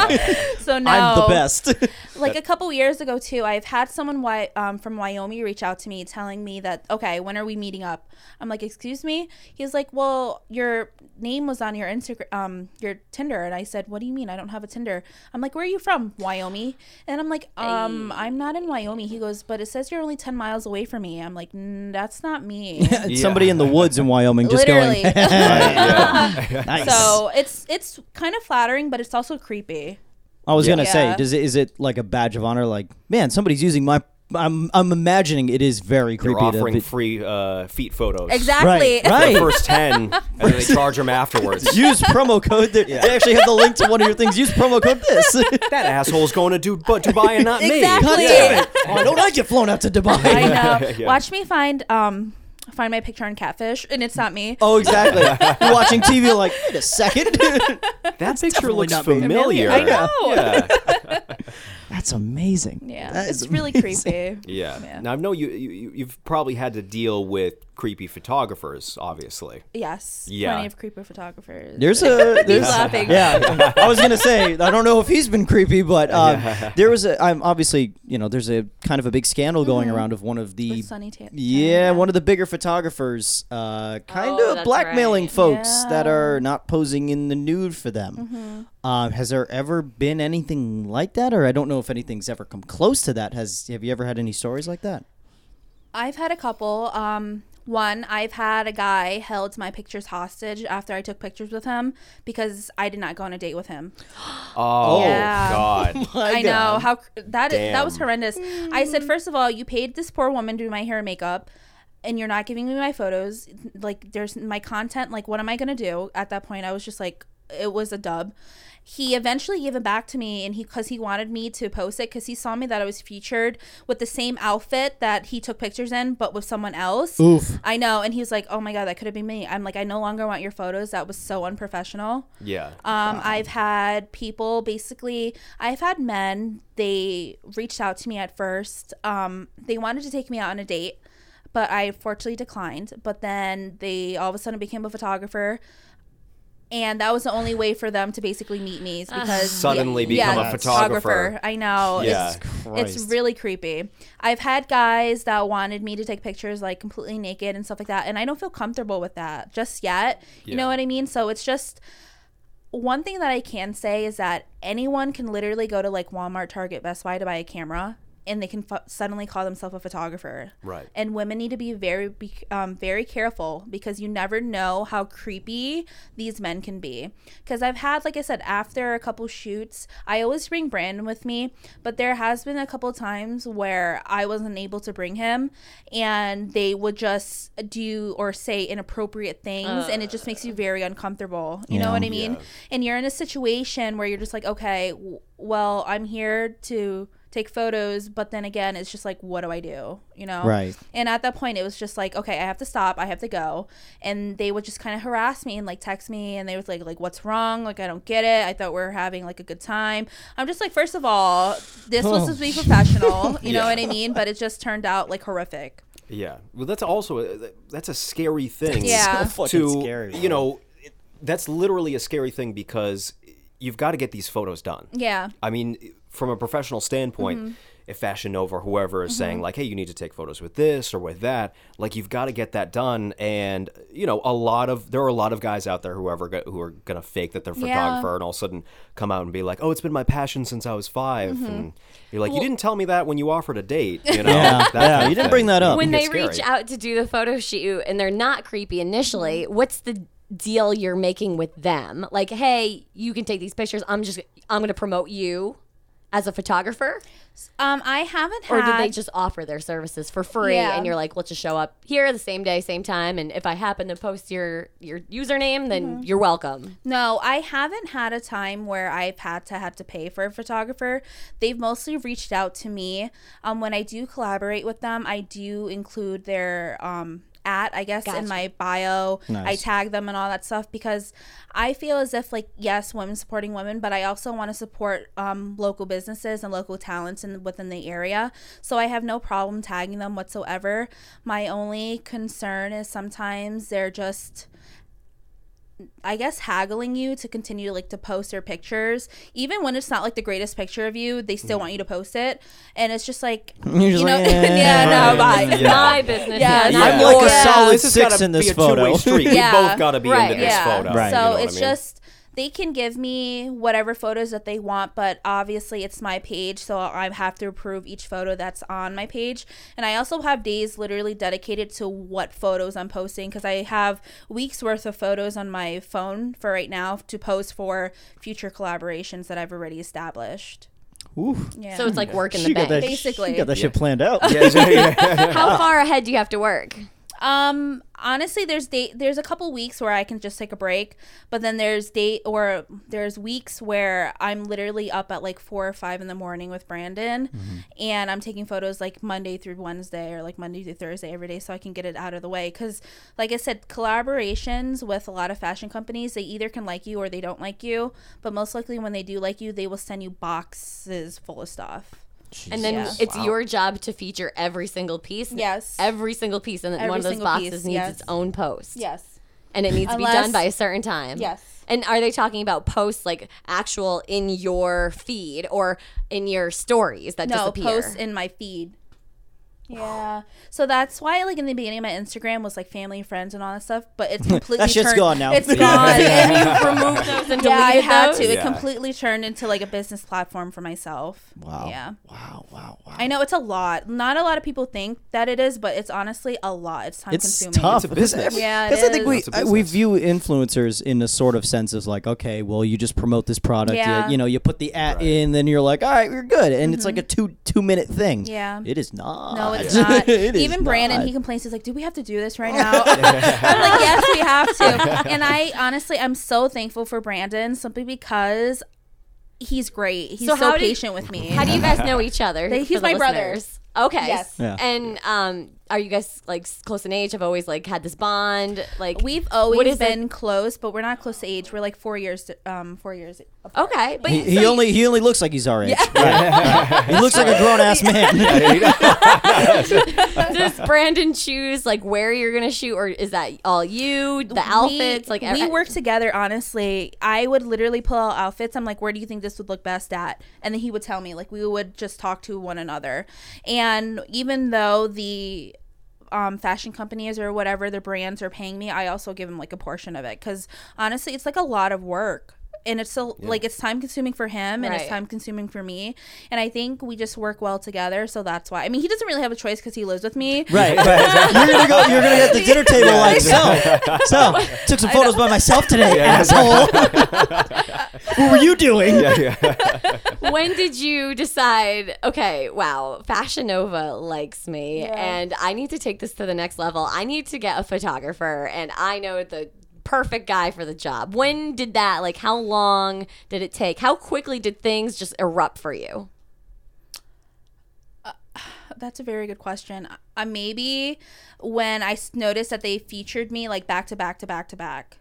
look good. So no. I'm the best. Like a couple years ago too, I've had someone wi- um, from Wyoming reach out to me telling me that okay, when are we meeting up? I'm like, excuse me. He's like, well, your name was on your Instagram, um, your Tinder, and I said, what do you mean? I don't have a Tinder. I'm like, where are you from? Wyoming. And I'm like, um, I'm not in Wyoming. He goes, but it says you're only ten miles away from me. I'm like, that's not me. It's Somebody in the woods in Wyoming just Literally. going. Nice. so it's it's kind of flattering, but it's also creepy. I was gonna say, Yeah. does it is it like a badge of honor? Like, man, somebody's using my. I'm I'm imagining it is very They're creepy. to offering be- free uh, feet photos. Exactly. Right, right. The first 10, and then they charge them afterwards. Use promo code. They they actually have the link to one of your things. Use promo code this. that asshole's going to do, but Dubai and not me. Exactly. God damn! Why don't I get flown out to Dubai? I know. Yeah. Watch me find um find my picture on Catfish, and it's not me. Oh, exactly. You're watching TV, like, wait a second. That picture looks not me. familiar. I know. Yeah. That's amazing. Yeah, That it's really amazing. creepy. Yeah. Yeah. Now I know you, you you've probably had to deal with creepy photographers, obviously. Yes, Yeah. plenty of creepy photographers. There's a there's, laughing. Yeah, I was gonna say I don't know if he's been creepy, but um, there was a. I'm obviously you know there's a kind of a big scandal going around of one of the With Sunny Ta- yeah Tan, one of the bigger photographers uh, kind Oh, of blackmailing right. folks that are not posing in the nude for them. Um, has there ever been anything like that, or I don't know if anything's ever come close to that? Has have you ever had any stories like that? I've had a couple. Um, one, I've had a guy held my pictures hostage after I took pictures with him because I did not go on a date with him. Oh Yeah. God. I know how that is, that was Damn. horrendous. I said, first of all, you paid this poor woman to do my hair and makeup, and you're not giving me my photos. Like, there's my content. Like, what am I gonna do? At that point, I was just like, it was a dub. He eventually gave it back to me, and he because he wanted me to post it because he saw me that I was featured with the same outfit that he took pictures in, but with someone else. Oof. I know, and he was like, "Oh my god, that could have been me." I'm like, "I no longer want your photos. That was so unprofessional." Yeah. Um, I've had people basically, I've had men, they reached out to me at first. Um, they wanted to take me out on a date, but I fortunately declined. But then they all of a sudden became a photographer. And that was the only way for them to basically meet me is because Suddenly yeah, become yeah, a photographer. I know. Yeah. It's, it's really creepy. I've had guys that wanted me to take pictures like completely naked and stuff like that, and I don't feel comfortable with that just yet. You know what I mean? So it's just one thing that I can say is that anyone can literally go to like Walmart, Target, Best Buy to buy a camera, and they can f- suddenly call themselves a photographer. Right. And women need to be very, be, um, very careful because you never know how creepy these men can be. Because I've had, like I said, after a couple shoots, I always bring Brandon with me, but there has been a couple times where I wasn't able to bring him, and they would just do or say inappropriate things, and it just makes you very uncomfortable. You know what I mean? Yeah. And you're in a situation where you're just like, okay, w- well, I'm here to take photos, but then again, it's just like, what do I do? You know? Right. And at that point, it was just like, okay, I have to stop. I have to go. And they would just kind of harass me and like text me, and they was like, like, what's wrong? Like, I don't get it. I thought we are having like a good time. I'm just like, first of all, this was Oh. to be oh. professional. You know what I mean? But it just turned out like horrific. Yeah. Well, that's also uh, a, that's a scary thing. Yeah. So fucking to scary. you know, it, that's literally a scary thing because you've got to get these photos done. Yeah. I mean, from a professional standpoint, Mm-hmm. if Fashion Nova or whoever is saying like, "Hey, you need to take photos with this or with that," like you've got to get that done. And you know, a lot of there are a lot of guys out there who ever go, who are gonna fake that they're a Yeah. photographer and all of a sudden come out and be like, "Oh, it's been my passion since I was 5 Mm-hmm. and you're like, "You didn't tell me that when you offered a date." You know, Yeah, that yeah, you didn't thing. bring that up. When gets they reach out to do the photo shoot and they're not creepy initially, what's the deal you're making with them? Like, hey, you can take these pictures. I'm just I'm going to promote you as a photographer, Um, I haven't or had. do they just offer their services for free Yeah. and you're like, let's just show up here the same day, same time, and if I happen to post your your username, then Mm-hmm. you're welcome. No, I haven't had a time where I've had to have to pay for a photographer. They've mostly reached out to me. Um, when I do collaborate with them, I do include their um at I guess Gotcha. in my bio. I tag them and all that stuff because I feel as if like yes, women supporting women, but I also want to support um local businesses and local talents in within the area. So I have no problem tagging them whatsoever. My only concern is sometimes they're just I guess haggling you to continue like to post their pictures, even when it's not like the greatest picture of you, they still want you to post it, and it's just like You're you know, like, eh, yeah, no, bye. Yeah. my business. Yeah, Yeah, yeah. I'm like a solid this six gotta in this be a photo. street. Yeah. We both got to be Right, into this yeah. photo. Right. You So know it's I mean? just they can give me whatever photos that they want, but obviously it's my page, so I have to approve each photo that's on my page. And I also have days literally dedicated to what photos I'm posting because I have weeks worth of photos on my phone for right now to post for future collaborations that I've already established. Ooh. Yeah. So it's like work in She the got that, bank. Basically. she got that shit planned out. Yeah, yeah, yeah. How far ahead do you have to work? Um, honestly, there's date. There's a couple weeks where I can just take a break, but then there's date or there's weeks where I'm literally up at like four or five in the morning with Brandon, and I'm taking photos like Monday through Wednesday or like Monday through Thursday every day, so I can get it out of the way. Because, like I said, collaborations with a lot of fashion companies, they either can like you or they don't like you. But most likely, when they do like you, they will send you boxes full of stuff. And then Yeah. it's your job to feature every single piece. Yes. Every single piece. And then Every one of those boxes piece, needs yes. its own post. Yes. And it needs to be done by a certain time. Yes. And are they talking about posts like actual in your feed or in your stories that no disappear? posts in my feed. Yeah, so that's why, like in the beginning, my Instagram was like family, and friends, and all that stuff. But it's completely That shit's turned- gone now. It's Yeah. gone. and you removed those and yeah, I had those? to. It completely turned into like a business platform for myself. Wow. Yeah. Wow. Wow. Wow. I know it's a lot. Not a lot of people think that it is, but it's honestly a lot. It's time it's consuming. tough. It's a business. Yeah, Because I think we It's a I- we view influencers in a sort of sense as like, okay, well, you just promote this product. you- Yeah. You, know, you put the ad in, then you're like, all right, we're good, and it's like a two two minute thing. Mm-hmm. Yeah. It is not. No, it's not. Uh, it is Even Brandon, not. he complains. He's like, "Do we have to do this right now?" I'm like, "Yes, we have to." And I honestly, I'm so thankful for Brandon simply because he's great. He's So so, how did- patient with me. How do you guys know each other? They- he's my brother. listeners? Okay. Yes. Yeah. And um, are you guys like close in age? Have always like had this bond? Like We've always is it? been close, but we're not close to age. We're like four years, um, four years. apart. okay, but He, he you- only he only looks like he's our age. Right. he looks like a grown ass man. does Brandon choose like where you're gonna shoot, or is that all you? The outfits, we, like we work together. Honestly, I would literally pull out outfits. I'm like, where do you think this would look best at? And then he would tell me. Like we would just talk to one another. And even though the um, fashion companies or whatever the brands are paying me, I also give them like a portion of it because honestly, it's like a lot of work. And it's so like it's time consuming for him and Right. it's time consuming for me. And I think we just work well together. So that's why. I mean, he doesn't really have a choice because he lives with me. Right, right. You're gonna go. You're gonna get the dinner table like so. So took some photos by myself today, asshole. what were you doing? when did you decide? Okay, wow, Fashion Nova likes me, and I need to take this to the next level. I need to get a photographer, and I know the perfect guy for the job. When did that? Like, how long did it take? How quickly did things just erupt for you? That's a very good question. Uh, maybe when I noticed that they featured me like back to back to back to back.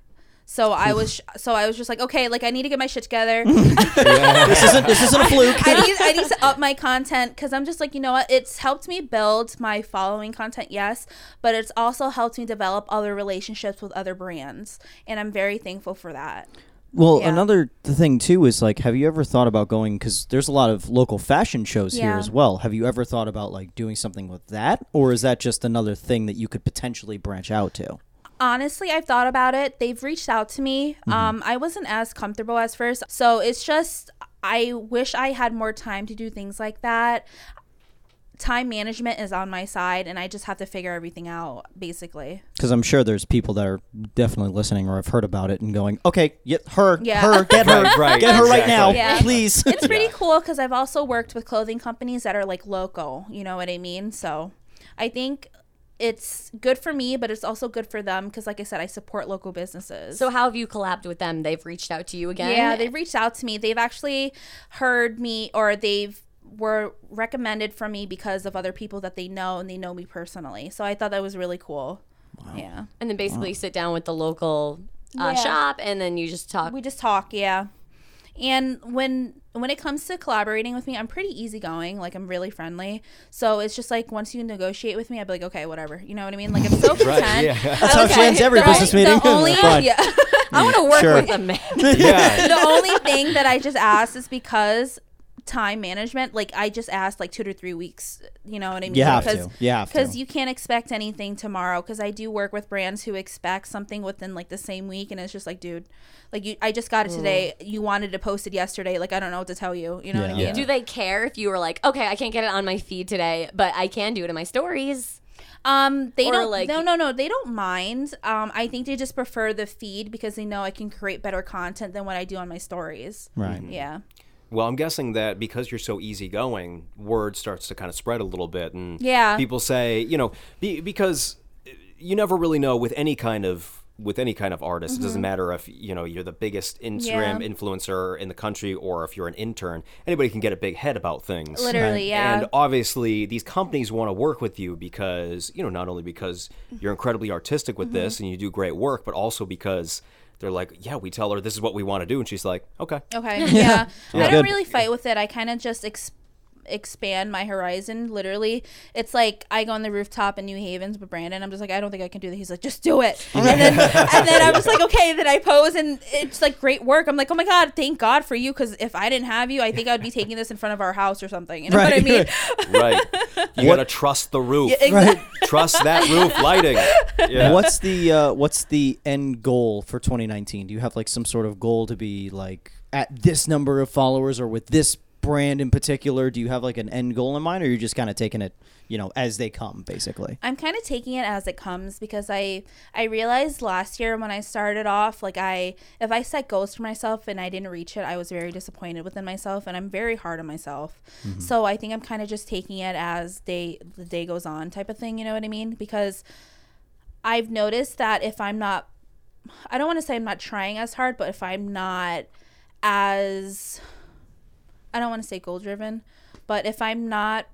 So I was so I was just like, okay, like I need to get my shit together. This isn't. This isn't a fluke. I need I need to up my content because I'm just like, you know what? It's helped me build my following content, yes, but it's also helped me develop other relationships with other brands, and I'm very thankful for that. Well, Yeah. another th- thing too is like, have you ever thought about going? Because there's a lot of local fashion shows here as well. Have you ever thought about like doing something with that, or is that just another thing that you could potentially branch out to? Honestly i've thought about it they've reached out to me um i wasn't as comfortable as first so it's just i wish i had more time to do things like that time management is on my side and i just have to figure everything out basically Because I'm sure there's people that are definitely listening or have heard about it and going, "Okay, get her, Yeah. her, get her, Right, right, get her right now. Yeah. please." it's pretty cool because i've also worked with clothing companies that are like local you know what i mean so i think it's good for me but it's also good for them because like i said i support local businesses So, how have you collabed with them? They've reached out to you again. Yeah, they've reached out to me. They've actually heard me or they've were recommended from me because of other people that they know and they know me personally. So I thought that was really cool. Yeah. and then basically sit down with the local uh, Yeah. shop, and then you just talk. We just talk, yeah. And when when it comes to collaborating with me, I'm pretty easygoing. Like I'm really friendly. So it's just like once you negotiate with me, I'd be like, okay, whatever. You know what I mean? Like I'm so content. yeah. That's how she ends every The business only- meeting. The only, yeah. I want to work Sure. with a man. yeah. the only thing that I just asked is because time management. Like I just asked like two to three weeks. You know what I mean? You have because, to. You have. Because you can't expect anything tomorrow. Because I do work with brands who expect something within like the same week, and it's just like, dude, like you, I just got it today. You wanted to post it yesterday. Like I don't know what to tell you. You know what I mean? Yeah. Do they care if you were like, okay, I can't get it on my feed today, but I can do it in my stories? Um, they Or, don't. like- no, no, no. They don't mind. Um, I think they just prefer the feed because they know I can create better content than what I do on my stories. right. Yeah. Well, I'm guessing that because you're so easygoing, word starts to kind of spread a little bit, and Yeah. people say, you know, be, because you never really know with any kind of with any kind of artist. It Mm-hmm. doesn't matter if you know you're the biggest Instagram Yeah. influencer in the country or if you're an intern. Anybody can get a big head about things. Literally, yeah. And obviously, these companies want to work with you because, you know, not only because you're incredibly artistic with Mm-hmm. this and you do great work, but also because they're like, yeah, we tell her this is what we want to do. And she's like, okay. Okay. Yeah. I don't really fight with it. I kind of just ex- expand my horizon. Literally, it's like I go on the rooftop in New Havens with Brandon. I'm just like, I don't think I can do that. He's like, just do it. And then, and then I'm just like, okay. Then I pose, and it's like great work. I'm like, oh my god, thank God for you. Because if I didn't have you, I think I'd be taking this in front of our house or something. You know what I Right, mean? Right. You got to trust the roof. Yeah, exactly. Trust that roof lighting. Yeah. What's the uh, what's the end goal for 2019? Do you have like some sort of goal to be like at this number of followers or with this brand in particular? Do you have like an end goal in mind, or you're just kind of taking it, you know, as they come, basically? I'm kind of taking it as it comes because I I realized last year when I started off like I if I set goals for myself and I didn't reach it I was very disappointed within myself and I'm very hard on myself. Mm-hmm. So I think I'm kind of just taking it as day the day goes on type of thing, you know what I mean? Because I've noticed that if I'm not I don't want to say I'm not trying as hard, but if I'm not as I don't want to say goal driven, but if I'm not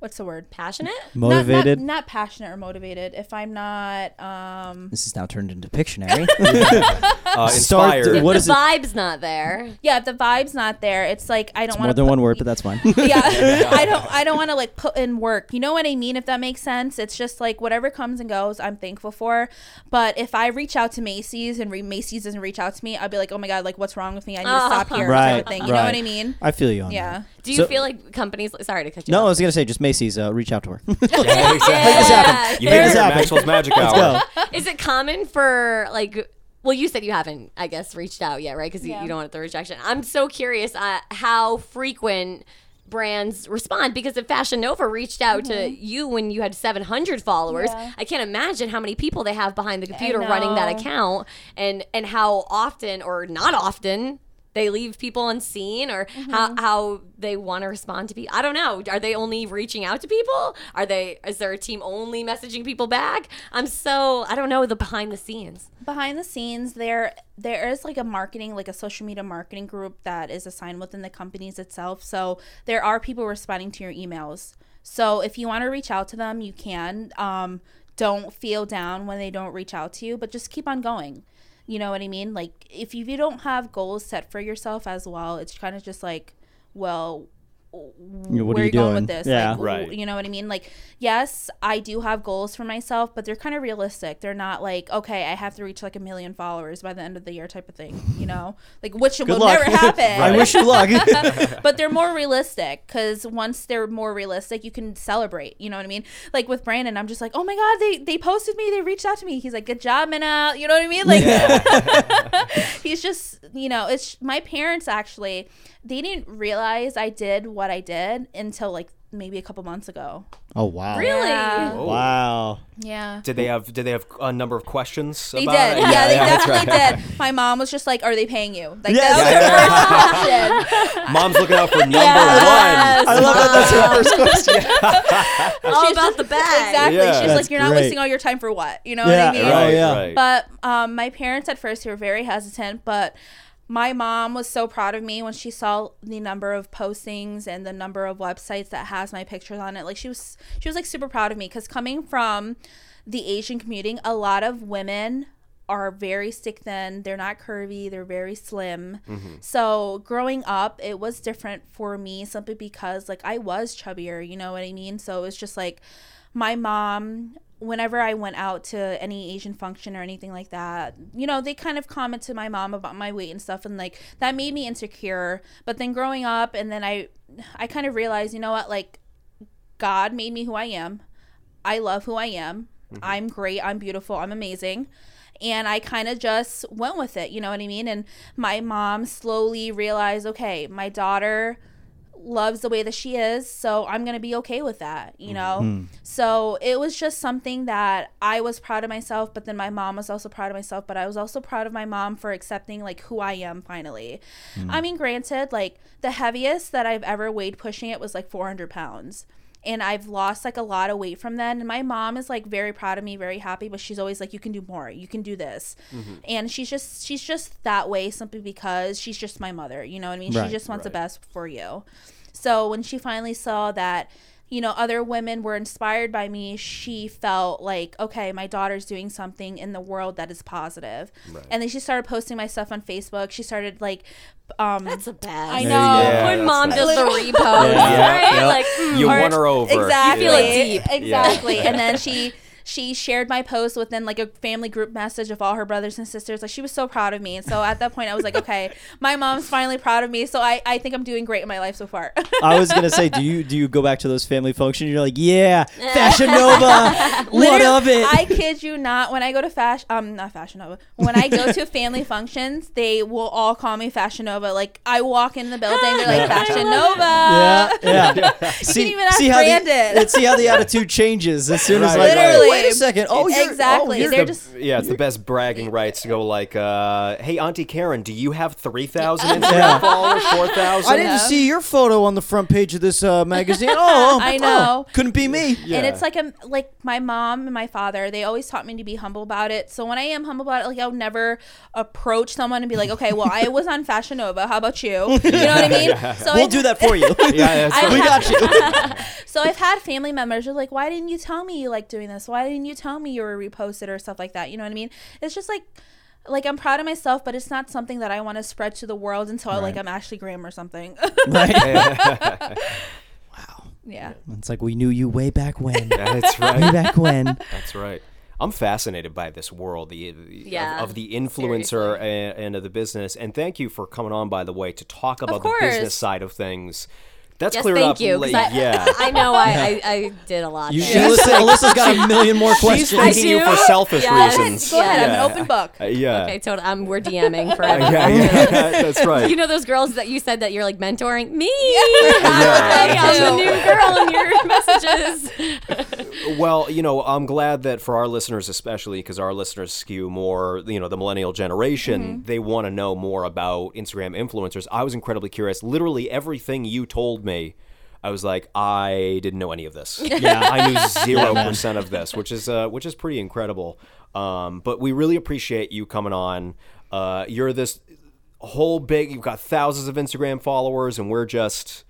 what's the word? Passionate? Not- Motivated. Not, not, passionate or motivated. If I'm not, um, this is now turned into Pictionary. uh, Start- inspired? what the is it? vibe's not there. yeah, if the vibe's not there, it's like I don't More want than one word, but that's fine. yeah, I don't. I don't want to like put in work. You know what I mean? If that makes sense, it's just like whatever comes and goes. I'm thankful for. But if I reach out to Macy's and re- Macy's doesn't reach out to me, I'll be like, oh my god, like what's wrong with me? I need to stop here. Right, Type of thing. You know what I mean? I feel you on Yeah. that. Do you So- feel like companies? Sorry to cut you No, I off. was gonna say just Macy's. Uh, reach out to her. Yeah, exactly. Yeah. You Make hear this happen. Maxwell's Magic Let's Hour. go. Is it common for like? Well, you said you haven't, I guess, reached out yet, right? Because you, Yeah. you don't want the rejection. I'm so curious uh, how frequent brands respond because if Fashion Nova reached out to you when you had 700 followers, Mm-hmm. Yeah. I can't imagine how many people they have behind the computer running that know. account and and how often or not often they leave people unseen or Mm-hmm. how, how they want to respond to people. I don't know. Are they only reaching out to people? Are they is there a team only messaging people back? I'm so I don't know the behind the scenes. behind the scenes there there is like a marketing like a social media marketing group that is assigned within the companies itself so there are people responding to your emails so if you want to reach out to them you can um, don't feel down when they don't reach out to you but just keep on going you know what i mean? Like if you, don't have goals set for yourself as well it's kind of just like well Yeah, what are where you you going doing? with this Yeah. like, Right. you know what I mean? Like, yes, I do have goals for myself, but they're kind of realistic. They're not like, okay, I have to reach like a million followers by the end of the year type of thing, you know? Like, which will luck. never happen. I wish you luck. but they're more realistic because once they're more realistic, you can celebrate. You know what I mean? Like with Brandon, I'm just like, oh my God, they, they posted me, they reached out to me. He's like, good job, Minna. You know what I mean? Like, he's just, you know, it's my parents actually, they didn't realize I did what I did until like maybe a couple months ago. oh wow. Really? Yeah. Wow. Yeah. Did they have Did they have a number of questions? They about did. it? Yeah, they that's definitely right. did. My mom was just like, "Are they paying you?" Like Yeah. that's Yeah, her yeah, first question. Mom's looking out for number Yes. I love that. That's her first question. All She's about the bag. Exactly. Yeah. She's That's like, "You're not great. wasting all your time for what?" You know Yeah, what I mean? Oh, Right, yeah. right. But um, my parents at first they were very hesitant, but my mom was so proud of me when she saw the number of postings and the number of websites that has my pictures on it. Like she was, she was like super proud of me because coming from the Asian community, a lot of women are very stick thin. They're not curvy. They're very slim. Mm-hmm. So growing up, it was different for me simply because like I was chubbier. You know what I mean? So it was just like my mom whenever I went out to any Asian function or anything like that, you know, they kind of comment to my mom about my weight and stuff and like that made me insecure. But then growing up and then I I kind of realized, you know what, like God made me who I am. I love who I am. Mm-hmm. I'm great. I'm beautiful. I'm amazing. And I kind of just went with it, you know what I mean? And my mom slowly realized, okay, my daughter loves the way that she is, so I'm going to be okay with that, you mm-hmm. know? Hmm. So it was just something that I was proud of myself, but then my mom was also proud of myself, but I was also proud of my mom for accepting like who I am finally. I hmm. mean, granted, like the heaviest that I've ever weighed pushing it was like 400 pounds. And I've lost like a lot of weight from then. And my mom is like very proud of me, very happy, but she's always like, "You can do more. You can do this." Mm-hmm. And she's just she's just that way simply because she's just my mother. You know what I mean? Right. she just wants the best for you. So when she finally saw that, you know, other women were inspired by me, she felt like, okay, my daughter's doing something in the world that is positive. And then she started posting my stuff on Facebook. She started like, um, That's the best. I know. Yeah, when mom nice. does the repost, Yeah. right? Yeah. Like, mm, You or- won her over. Exactly. You feel it deep. Exactly. and then she she shared my post within like a family group message of all her brothers and sisters. Like she was so proud of me. And so at that point I was like, okay, my mom's finally proud of me. So I, I think I'm doing great in my life so far. I was gonna say, do you do you go back to those family functions? You're like, yeah, Fashion Nova, what of it? I kid you not. When I go to fashion, um, not Fashion Nova. When I go to family functions, they will all call me Fashion Nova. Like I walk in the building, they're like Fashion Nova. yeah, yeah. see, even ask see how Brandon. the see how the attitude changes as soon as Right, like, right. oh, wait a second. Oh, you're, Exactly. Oh, you're They're The- just- yeah, it's the best bragging rights to go like, uh, "Hey, Auntie Karen, do you have three thousand Instagram Yeah. followers? Four thousand? I didn't see your photo on the front page of this uh, magazine. Oh, oh, I oh, know. couldn't be me. Yeah. And it's like a like my mom and my father, they always taught me to be humble about it. So when I am humble about it, like I'll never approach someone and be like, okay, well I was on Fashion Nova. How about you? You know what I mean? So We'll I've- do that for you. Yeah, that's I right. we have- got you. So I've had family members who are like, why didn't you tell me you like doing this? Why didn't you tell me you were reposted or stuff like that? You know what I mean? It's just like like I'm proud of myself, but it's not something that I want to spread to the world until like I'm Ashley Graham or something. right? yeah. It's like we knew you way back when. That's right. way back when. That's right. I'm fascinated by this world, the, the- Yeah, of, of the influencer and, and of the business. And thank you for coming on, by the way, to talk about the business side of things. That's yes, cleared thank up. you. la- 'cause I, yeah. I know I, I, I did a lot. You, there. Alyssa, Alyssa's got a million more She's questions. thanking you for selfish Yes. reasons. Go ahead, I'm an open book. Uh, yeah. Okay, totally. Um, we're DMing for yeah, yeah, that's right. You know those girls that you said that you're like mentoring me. Yeah. I'm the new girl in your messages. Well, you know, I'm glad that for our listeners, especially because our listeners skew more, you know, the millennial generation, they want to know more about Instagram influencers. I was incredibly curious. Literally everything you told me, I was like, I didn't know any of this. Yeah. I knew zero percent of this, which is uh, which is pretty incredible. Um, but we really appreciate you coming on. Uh, you're this whole big. You've got thousands of Instagram followers, and we're just.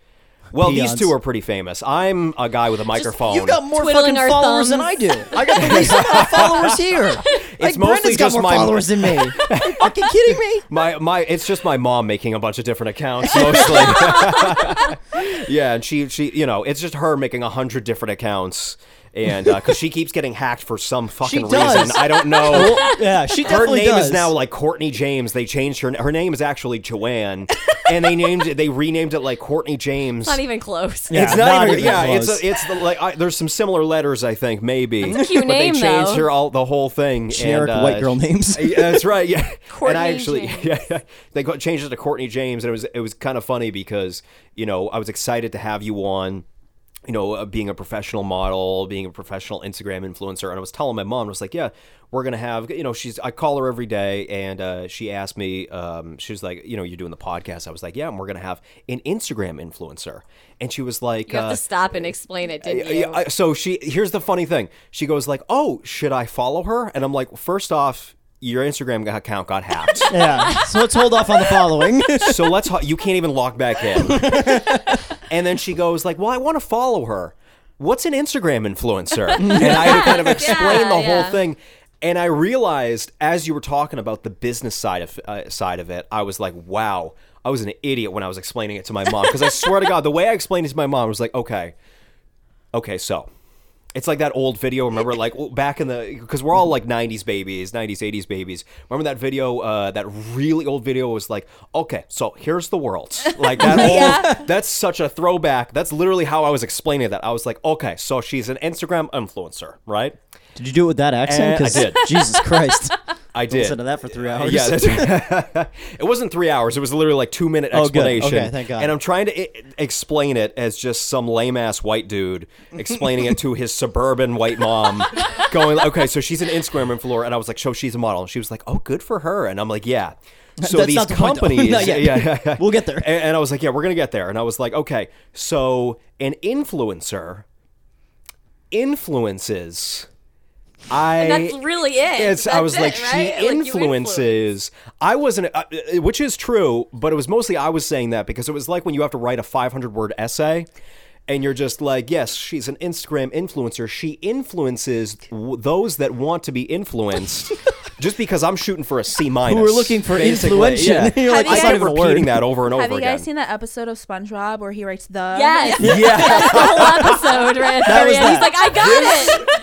Well, these two are pretty famous. I'm a guy with a microphone. You've got more Twiddling fucking our followers than I do. I got the least amount of followers here. It's like, mostly Brendan's got just more my- followers than me. Are you fucking kidding me? My my, it's just my mom making a bunch of different accounts mostly. yeah, and she she you know it's just her making a hundred different accounts, and because she keeps getting hacked for some fucking does. reason, I don't know. Well, yeah, she her definitely name does. is now like Courtney James. They changed her. Her name is actually Joanne, and they named it. They renamed it like Courtney James. Not even close. Yeah. it's not, not even, even yeah. close. It's a, it's the, like I, there's some similar letters I think maybe. That's a cute but name, they changed though. her all the whole thing. Generic and, uh, white girl names. yeah, that's right. Yeah, Courtney and I actually, James. yeah, they got, changed it to Courtney James, and it was it was kind of funny because you know I was excited to have you on. You know, uh, being a professional model, being a professional Instagram influencer, and I was telling my mom, I was like, "Yeah, we're gonna have." You know, she's. I call her every day, and uh, she asked me. Um, she was like, "You know, you're doing the podcast." I was like, "Yeah, and we're gonna have an Instagram influencer," and she was like, You have uh, to stop and explain it, didn't you? yeah, I- so she here's the funny thing. She goes like, "Oh, should I follow her?" And I'm like, first off, your Instagram account got hacked, yeah. So let's hold off on the following. so let's. ho- You can't even log back in." and then she goes like, "Well, I want to follow her. What's an Instagram influencer?" and I had to kind of explain Yeah, the whole yeah. thing. And I realized as you were talking about the business side of uh, side of it, I was like, "Wow." I was an idiot when I was explaining it to my mom because I swear to God, the way I explained it to my mom was like, okay, okay, so it's like that old video. Remember, like back in the because we're all like '90s babies, '90s, '80s babies. Remember that video? Uh, that really old video was like, okay, so here's the world. Like that. old, That's such a throwback. That's literally how I was explaining that. I was like, okay, so she's an Instagram influencer, right? Did you do it with that accent? I 'Cause did. Jesus Christ. I did. Listen to that for three hours. Yeah, it wasn't three hours. It was literally like two minute explanation. Oh, good. Okay, thank God. And I'm trying to I- explain it as just some lame ass white dude explaining it to his suburban white mom, going, "Okay, so she's an Instagram influencer," and I was like, "So she's a model." And she was like, "Oh, good for her." And I'm like, "Yeah." So That's these the companies, Not yet. yeah, yeah, yeah. We'll get there. And, and I was like, "Yeah, we're gonna get there." And I was like, "Okay, so an influencer." influences. I And that's really it. It's, I was it, like, right? she Like, influences. I wasn't, uh, which is true, but it was mostly I was saying that because it was like when you have to write a 500 word essay. And you're just like, yes, she's an Instagram influencer. She influences w- those that want to be influenced. just because I'm shooting for a C minus. Who are looking for basically. influential. Yeah. You're like, Have I you it's not kept even repeating that over and over Have you again. guys seen that episode of SpongeBob where he writes the? Yes. yeah. That's the whole episode, right? That was He's that. like, I got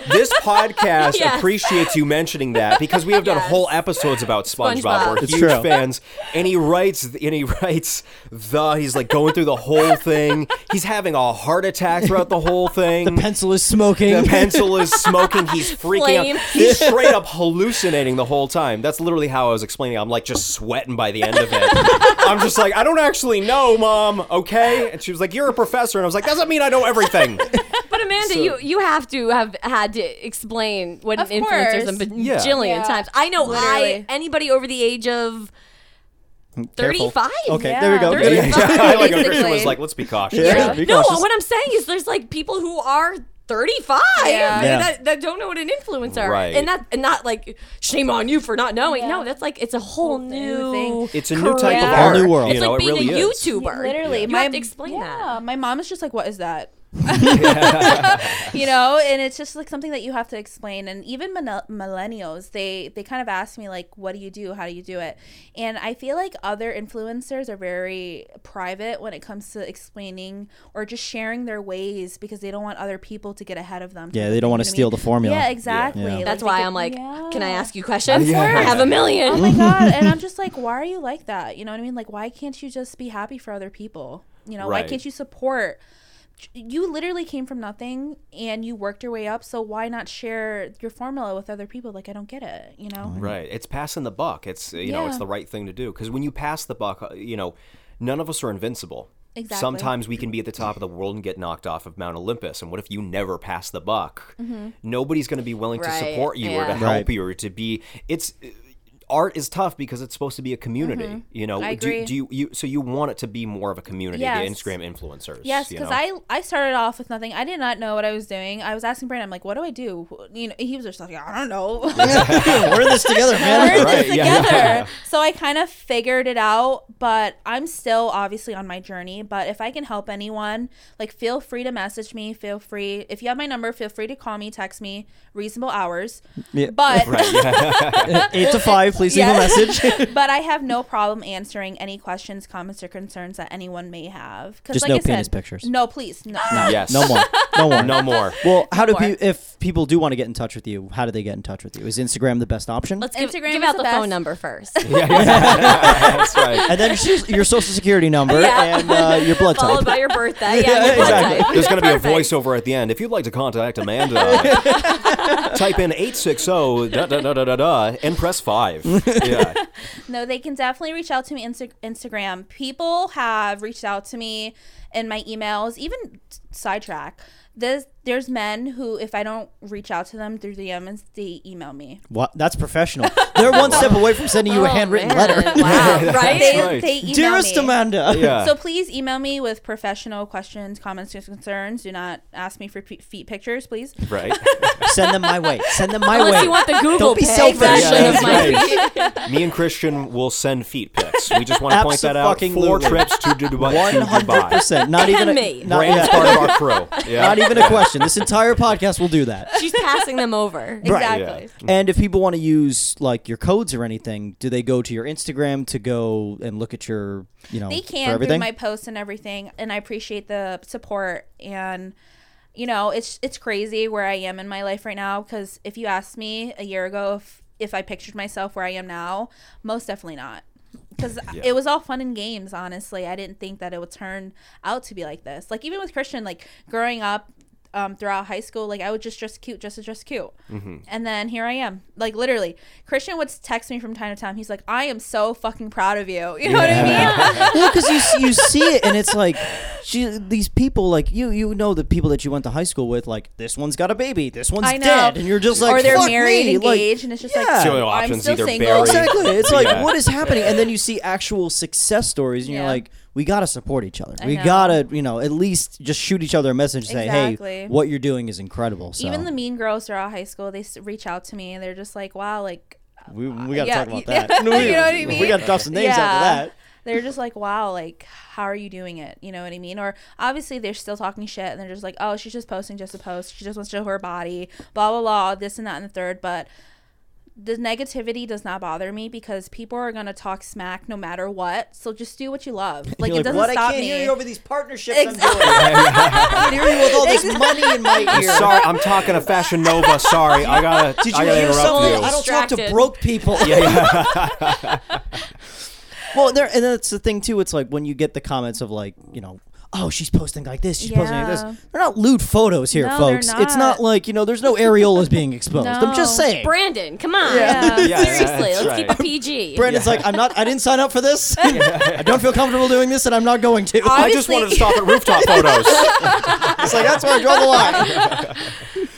it. this podcast Yes. appreciates you mentioning that because we have done Yes. whole episodes about SpongeBob. SpongeBob. We're It's huge true. fans, and he writes and he writes the. He's like going through the whole thing. He's having a heart attack throughout the whole thing. The pencil is smoking. The pencil is smoking. He's freaking Flame. out. He's straight up hallucinating the whole time. That's literally how I was explaining. I'm like just sweating by the end of it. I'm just like, I don't actually know, mom. Okay, and she was like, "You're a professor," and I was like, "Doesn't mean I know everything." But Amanda, So- you you have to have had to explain what Of an influencer is a bajillion Yeah. times. I know I anybody over the age of Careful. 35. Okay, Yeah. there we go. Yeah. I like how Christian was like, "Let's be cautious." Yeah. Be no, cautious. what I'm saying is there's like people who are 35 Yeah. Yeah. That, that don't know what an influencer are. Right. and that and not like shame on you for not knowing. No, that's like it's a whole Whole new new thing. It's a new type of career. art. Whole new world. You It's know, like it being really a is. YouTuber. Literally, you my, have to explain yeah, that. My mom is just like, "What is that?" you know, and it's just like something that you have to explain. And even mil- millennials, they they kind of ask me like, "What do you do? How do you do it?" And I feel like other influencers are very private when it comes to explaining or just sharing their ways because they don't want other people to get ahead of them. Yeah, they don't wanna you know what I steal the formula. Yeah, exactly. Yeah. Like, That's they why get- I'm like, Yeah. can I ask you questions? Yeah. I have a million. Oh my god! And I'm just like, why are you like that? You know what I mean? Like, why can't you just be happy for other people? You know, why can't you support? You literally came from nothing and you worked your way up. So why not share your formula with other people? Like, I don't get it. You know? Right. It's passing the buck. It's you know, it's the right thing to do because when you pass the buck, uh, you know, none of us are invincible. Exactly. Sometimes we can be at the top of the world and get knocked off of Mount Olympus. And what if you never pass the buck? Mm-hmm. Nobody's going to be willing to support you or to help Right. you or to be. It's art is tough because it's supposed to be a community. You know, Mm-hmm. I do, agree. do you, you so you want it to be more of a community? Yes. The Instagram influencers. Yes, you because know? I I started off with nothing. I did not know what I was doing. I was asking Brandon, I'm like, what do I do? You know, he was just like, I don't know. We're in this together, man. We're man. in Right, this yeah. together. So I kind of figured it out, but I'm still obviously on my journey. But if I can help anyone, like feel free to message me. Feel free if you have my number, feel free to call me, text me, reasonable hours. Yeah. But Eight to five. Please leave Yeah. a message. but I have no problem answering any questions, comments, or concerns that anyone may have. 'Cause Just like no I said, pictures. No, please, no. yes. no more. No more. No more. Well, how do more. pe- if people do want to get in touch with you? How do they get in touch with you? Is Instagram the best option? Let's give, Instagram give is out the the, phone number first. That's right. and then your your social security number Yeah. and uh, your blood Followed type. by your birthday. Yeah, your exactly. type. There's going to be a voiceover at the end. If you'd like to contact Amanda, type in 860 da da da da da da and press 5. No, they can definitely reach out to me Insta- Instagram. People have reached out to me in my emails, even sidetrack. There's there's men who, if I don't reach out to them through DMs, they email me. What? That's professional. They're one step away from sending you a Oh, handwritten man. letter. Wow, right? They, right. they email Dearest me. Amanda. Yeah. So please email me with professional questions, comments, concerns. Do not ask me for pe- feet pictures, please. right. Send them my way. Send them my Unless way. you want the Google Don't be pic selfish. Yeah, that's right. Me and Christian will send feet pics. We just want to point that out. Four Abso-fucking-lutely. trips to Dubai. One to hundred percent. Not even a, me. Not, yeah, part of our crew. Yeah. not even a question. This entire podcast will do that. She's passing them over. Right. Exactly. And if people want to use like your codes or anything, do they go to your Instagram to go and look at your, you know, They for can through everything? my posts and everything, and I appreciate the support. And you know, it's it's crazy where I am in my life right now. Because if you asked me a year ago if if I pictured myself where I am now, most definitely not. Because it was all fun and games. Honestly, I didn't think that it would turn out to be like this. Like even with Christian, like growing up. Um, throughout high school, like I would just dress cute, just to dress cute, and then here I am. Like literally, Christian would text me from time to time. He's like, "I am so fucking proud of you." You know what I mean? well, because you you see it and it's like she these people like you you know the people that you went to high school with like this one's got a baby, this one's dead, and you're just like or they're "Fuck married, me," like- engaged, and it's just Yeah. like The only I'm option's still either single. buried- Exactly. It's like Yeah. what is happening, and then you see actual success stories, and you're like, we gotta support each other. I we know. gotta, you know, at least just shoot each other a message, and say, hey, what you're doing is incredible. So Even the mean girls throughout high school, they reach out to me and they're just like, "Wow, like uh, we, we gotta yeah, talk about yeah, that. you know what I mean? We gotta drop some names Yeah. after that. they're just like, wow, like how are you doing it? You know what I mean? Or obviously they're still talking shit and they're just like, oh, she's just posting just a post. She just wants to show her body, blah blah blah, this and that and the third. But the negativity does not bother me because people are gonna talk smack no matter what. So just do what you love. Like You're it doesn't what? stop I can't me. hear you over these partnerships Exactly. I'm doing. I can't hear you with all this money in my ear. Sorry, I'm talking to Fashion Nova. Sorry, I gotta. Did I you gotta hear interrupt something? you. I don't talk to broke people. Yeah. well, there and that's the thing too. It's like when you get the comments of like, you know, oh, she's posting like this, she's posting like Yeah. this. They're not lewd photos here, No, they're folks. It's not not. like you know, there's no areolas being exposed. I'm just No. saying. Brandon, come on. Yeah. Yeah, Seriously, that's let's right. keep it PG. Brandon's like, I'm not. I didn't sign up for this. I don't feel comfortable doing this, and I'm not going to. I just Obviously- wanted to stop at rooftop photos. it's like that's where I draw the line.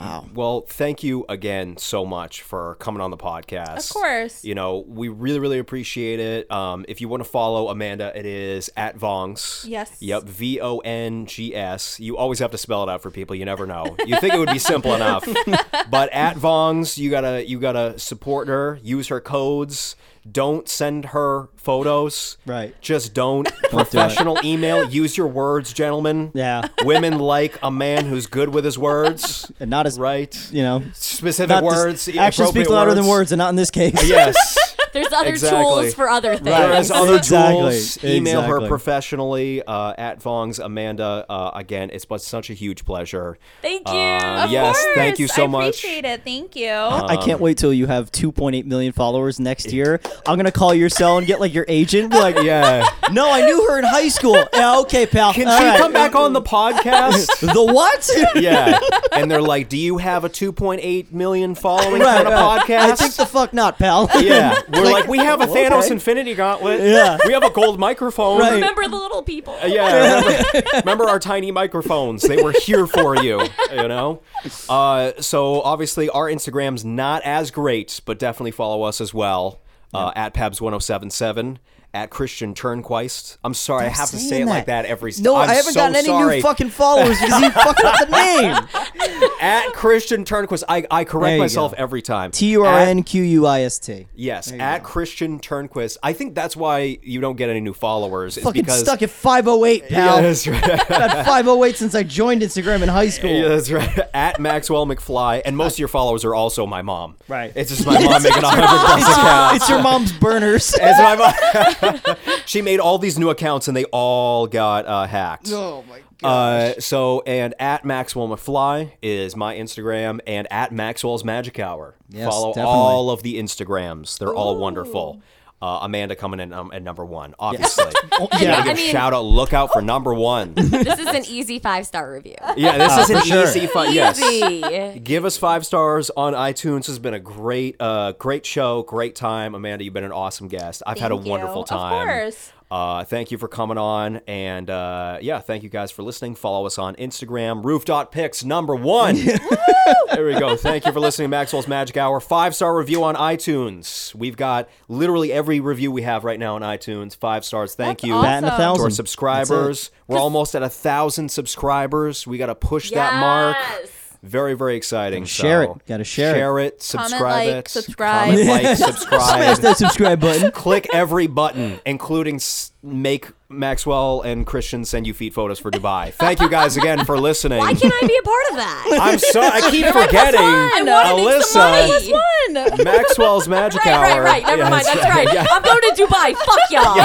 Wow. Well, thank you again so much for coming on the podcast. Of course. You know, we really, really appreciate it. Um, if you want to follow Amanda, it is at Vongs. Yes. Yep, V O N G S. You always have to spell it out for people. You never know. You think it would be simple enough, but at Vongs, you gotta you gotta support her. Use her codes. Don't send her photos. Right. Just don't. do. Professional email. Use your words, gentlemen. Yeah. Women like a man who's good with his words. And not as Right. you know. Specific words. Actions speak louder than words. words, and not in this case. Yes. There's other Exactly. tools for other things. There is other Exactly. tools. Email her professionally uh, at Vongs Amanda. Uh, again, it's been such a huge pleasure. Thank you. Uh, Of yes, course. thank you so I much. appreciate it. Thank you. I can't wait till you have 2.8 million followers next year. I'm gonna call your cell and get like your agent. Like, Yeah. no, I knew her in high school. Yeah, okay, pal. Can All she right. come back on the podcast? The what? yeah. And they're like, "Do you have a 2.8 million following Right, kind of right. podcast?" I think the fuck not, pal. yeah, we're like, we have a okay. Thanos Infinity Gauntlet. Yeah. we have a gold microphone. Right. Remember the little people. Yeah, remember, remember our tiny microphones? They were here for you, you know. Uh, so obviously our Instagram's not as great, but definitely follow us as well uh, at Pabs1077 at Christian Turnquist. I'm sorry, I have to say it like that. that every. No, I'm I haven't so gotten any sorry. new fucking followers because you fucking up the name. at Christian Turnquist. I, I correct myself go. every time. T U R N Q U I S T. Yes, at go. Christian Turnquist. I think that's why you don't get any new followers. Fucking because stuck at 508, pal. Yeah, that's right. At 508 since I joined Instagram in high school. Yeah, that's right. At Maxwell McFly, and most of your followers are also my mom. Right. It's just my mom making a hundred plus accounts. It's your mom's burners. It's my mom. she made all these new accounts, and they all got uh, hacked. oh my Uh, so and at Maxwell McFly is my Instagram, and at Maxwell's Magic Hour. Yes, Follow definitely. all of the Instagrams; they're all wonderful. Uh, Amanda coming in um, at number one, obviously. Gotta yeah. give I mean- shout out, look out for number one. This is an easy five star review. Yeah, this is an sure. easy five. Yes. Give us five stars on iTunes. This has been a great, uh, great show, great time. Amanda, you've been an awesome guest. I've had a Thank you. wonderful Of time. course. Uh, thank you for coming on. And uh, yeah, thank you guys for listening. Follow us on Instagram, roof.pics number one. there we go. Thank you for listening to Maxwell's Magic Hour. Five star review on iTunes. We've got literally every review we have right now on iTunes. Five stars. Thank That's you. awesome. Batting a To thousand. our subscribers. We're almost at a thousand subscribers. We got to push that mark. Yes. Very, very exciting. Share So it. Gotta share it. Share it. Subscribe like, it. subscribe. Comment, like, Smash that subscribe button. Click every button, including s- make Maxwell and Christian send you feet photos for Dubai. Thank you guys again for listening. Why can't I be a part of that? I'm so I keep forgetting. I wanna make some Alyssa, Maxwell's Magic Right, Hour. right, right. Never Yeah, mind. That's right. Yeah. I'm going to Dubai. Fuck y'all.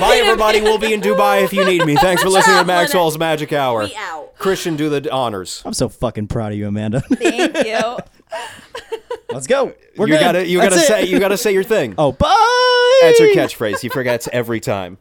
Bye, everybody. We'll be in Dubai if you need me. Thanks for listening to Maxwell's Magic Hour. We out. Christian, do the honors. I'm so fucking proud of you, Amanda. Thank you. Let's go. We're you good. gotta, you That's gotta it. say, you gotta say your thing. Oh, bye. That's your catchphrase. He forgets every time.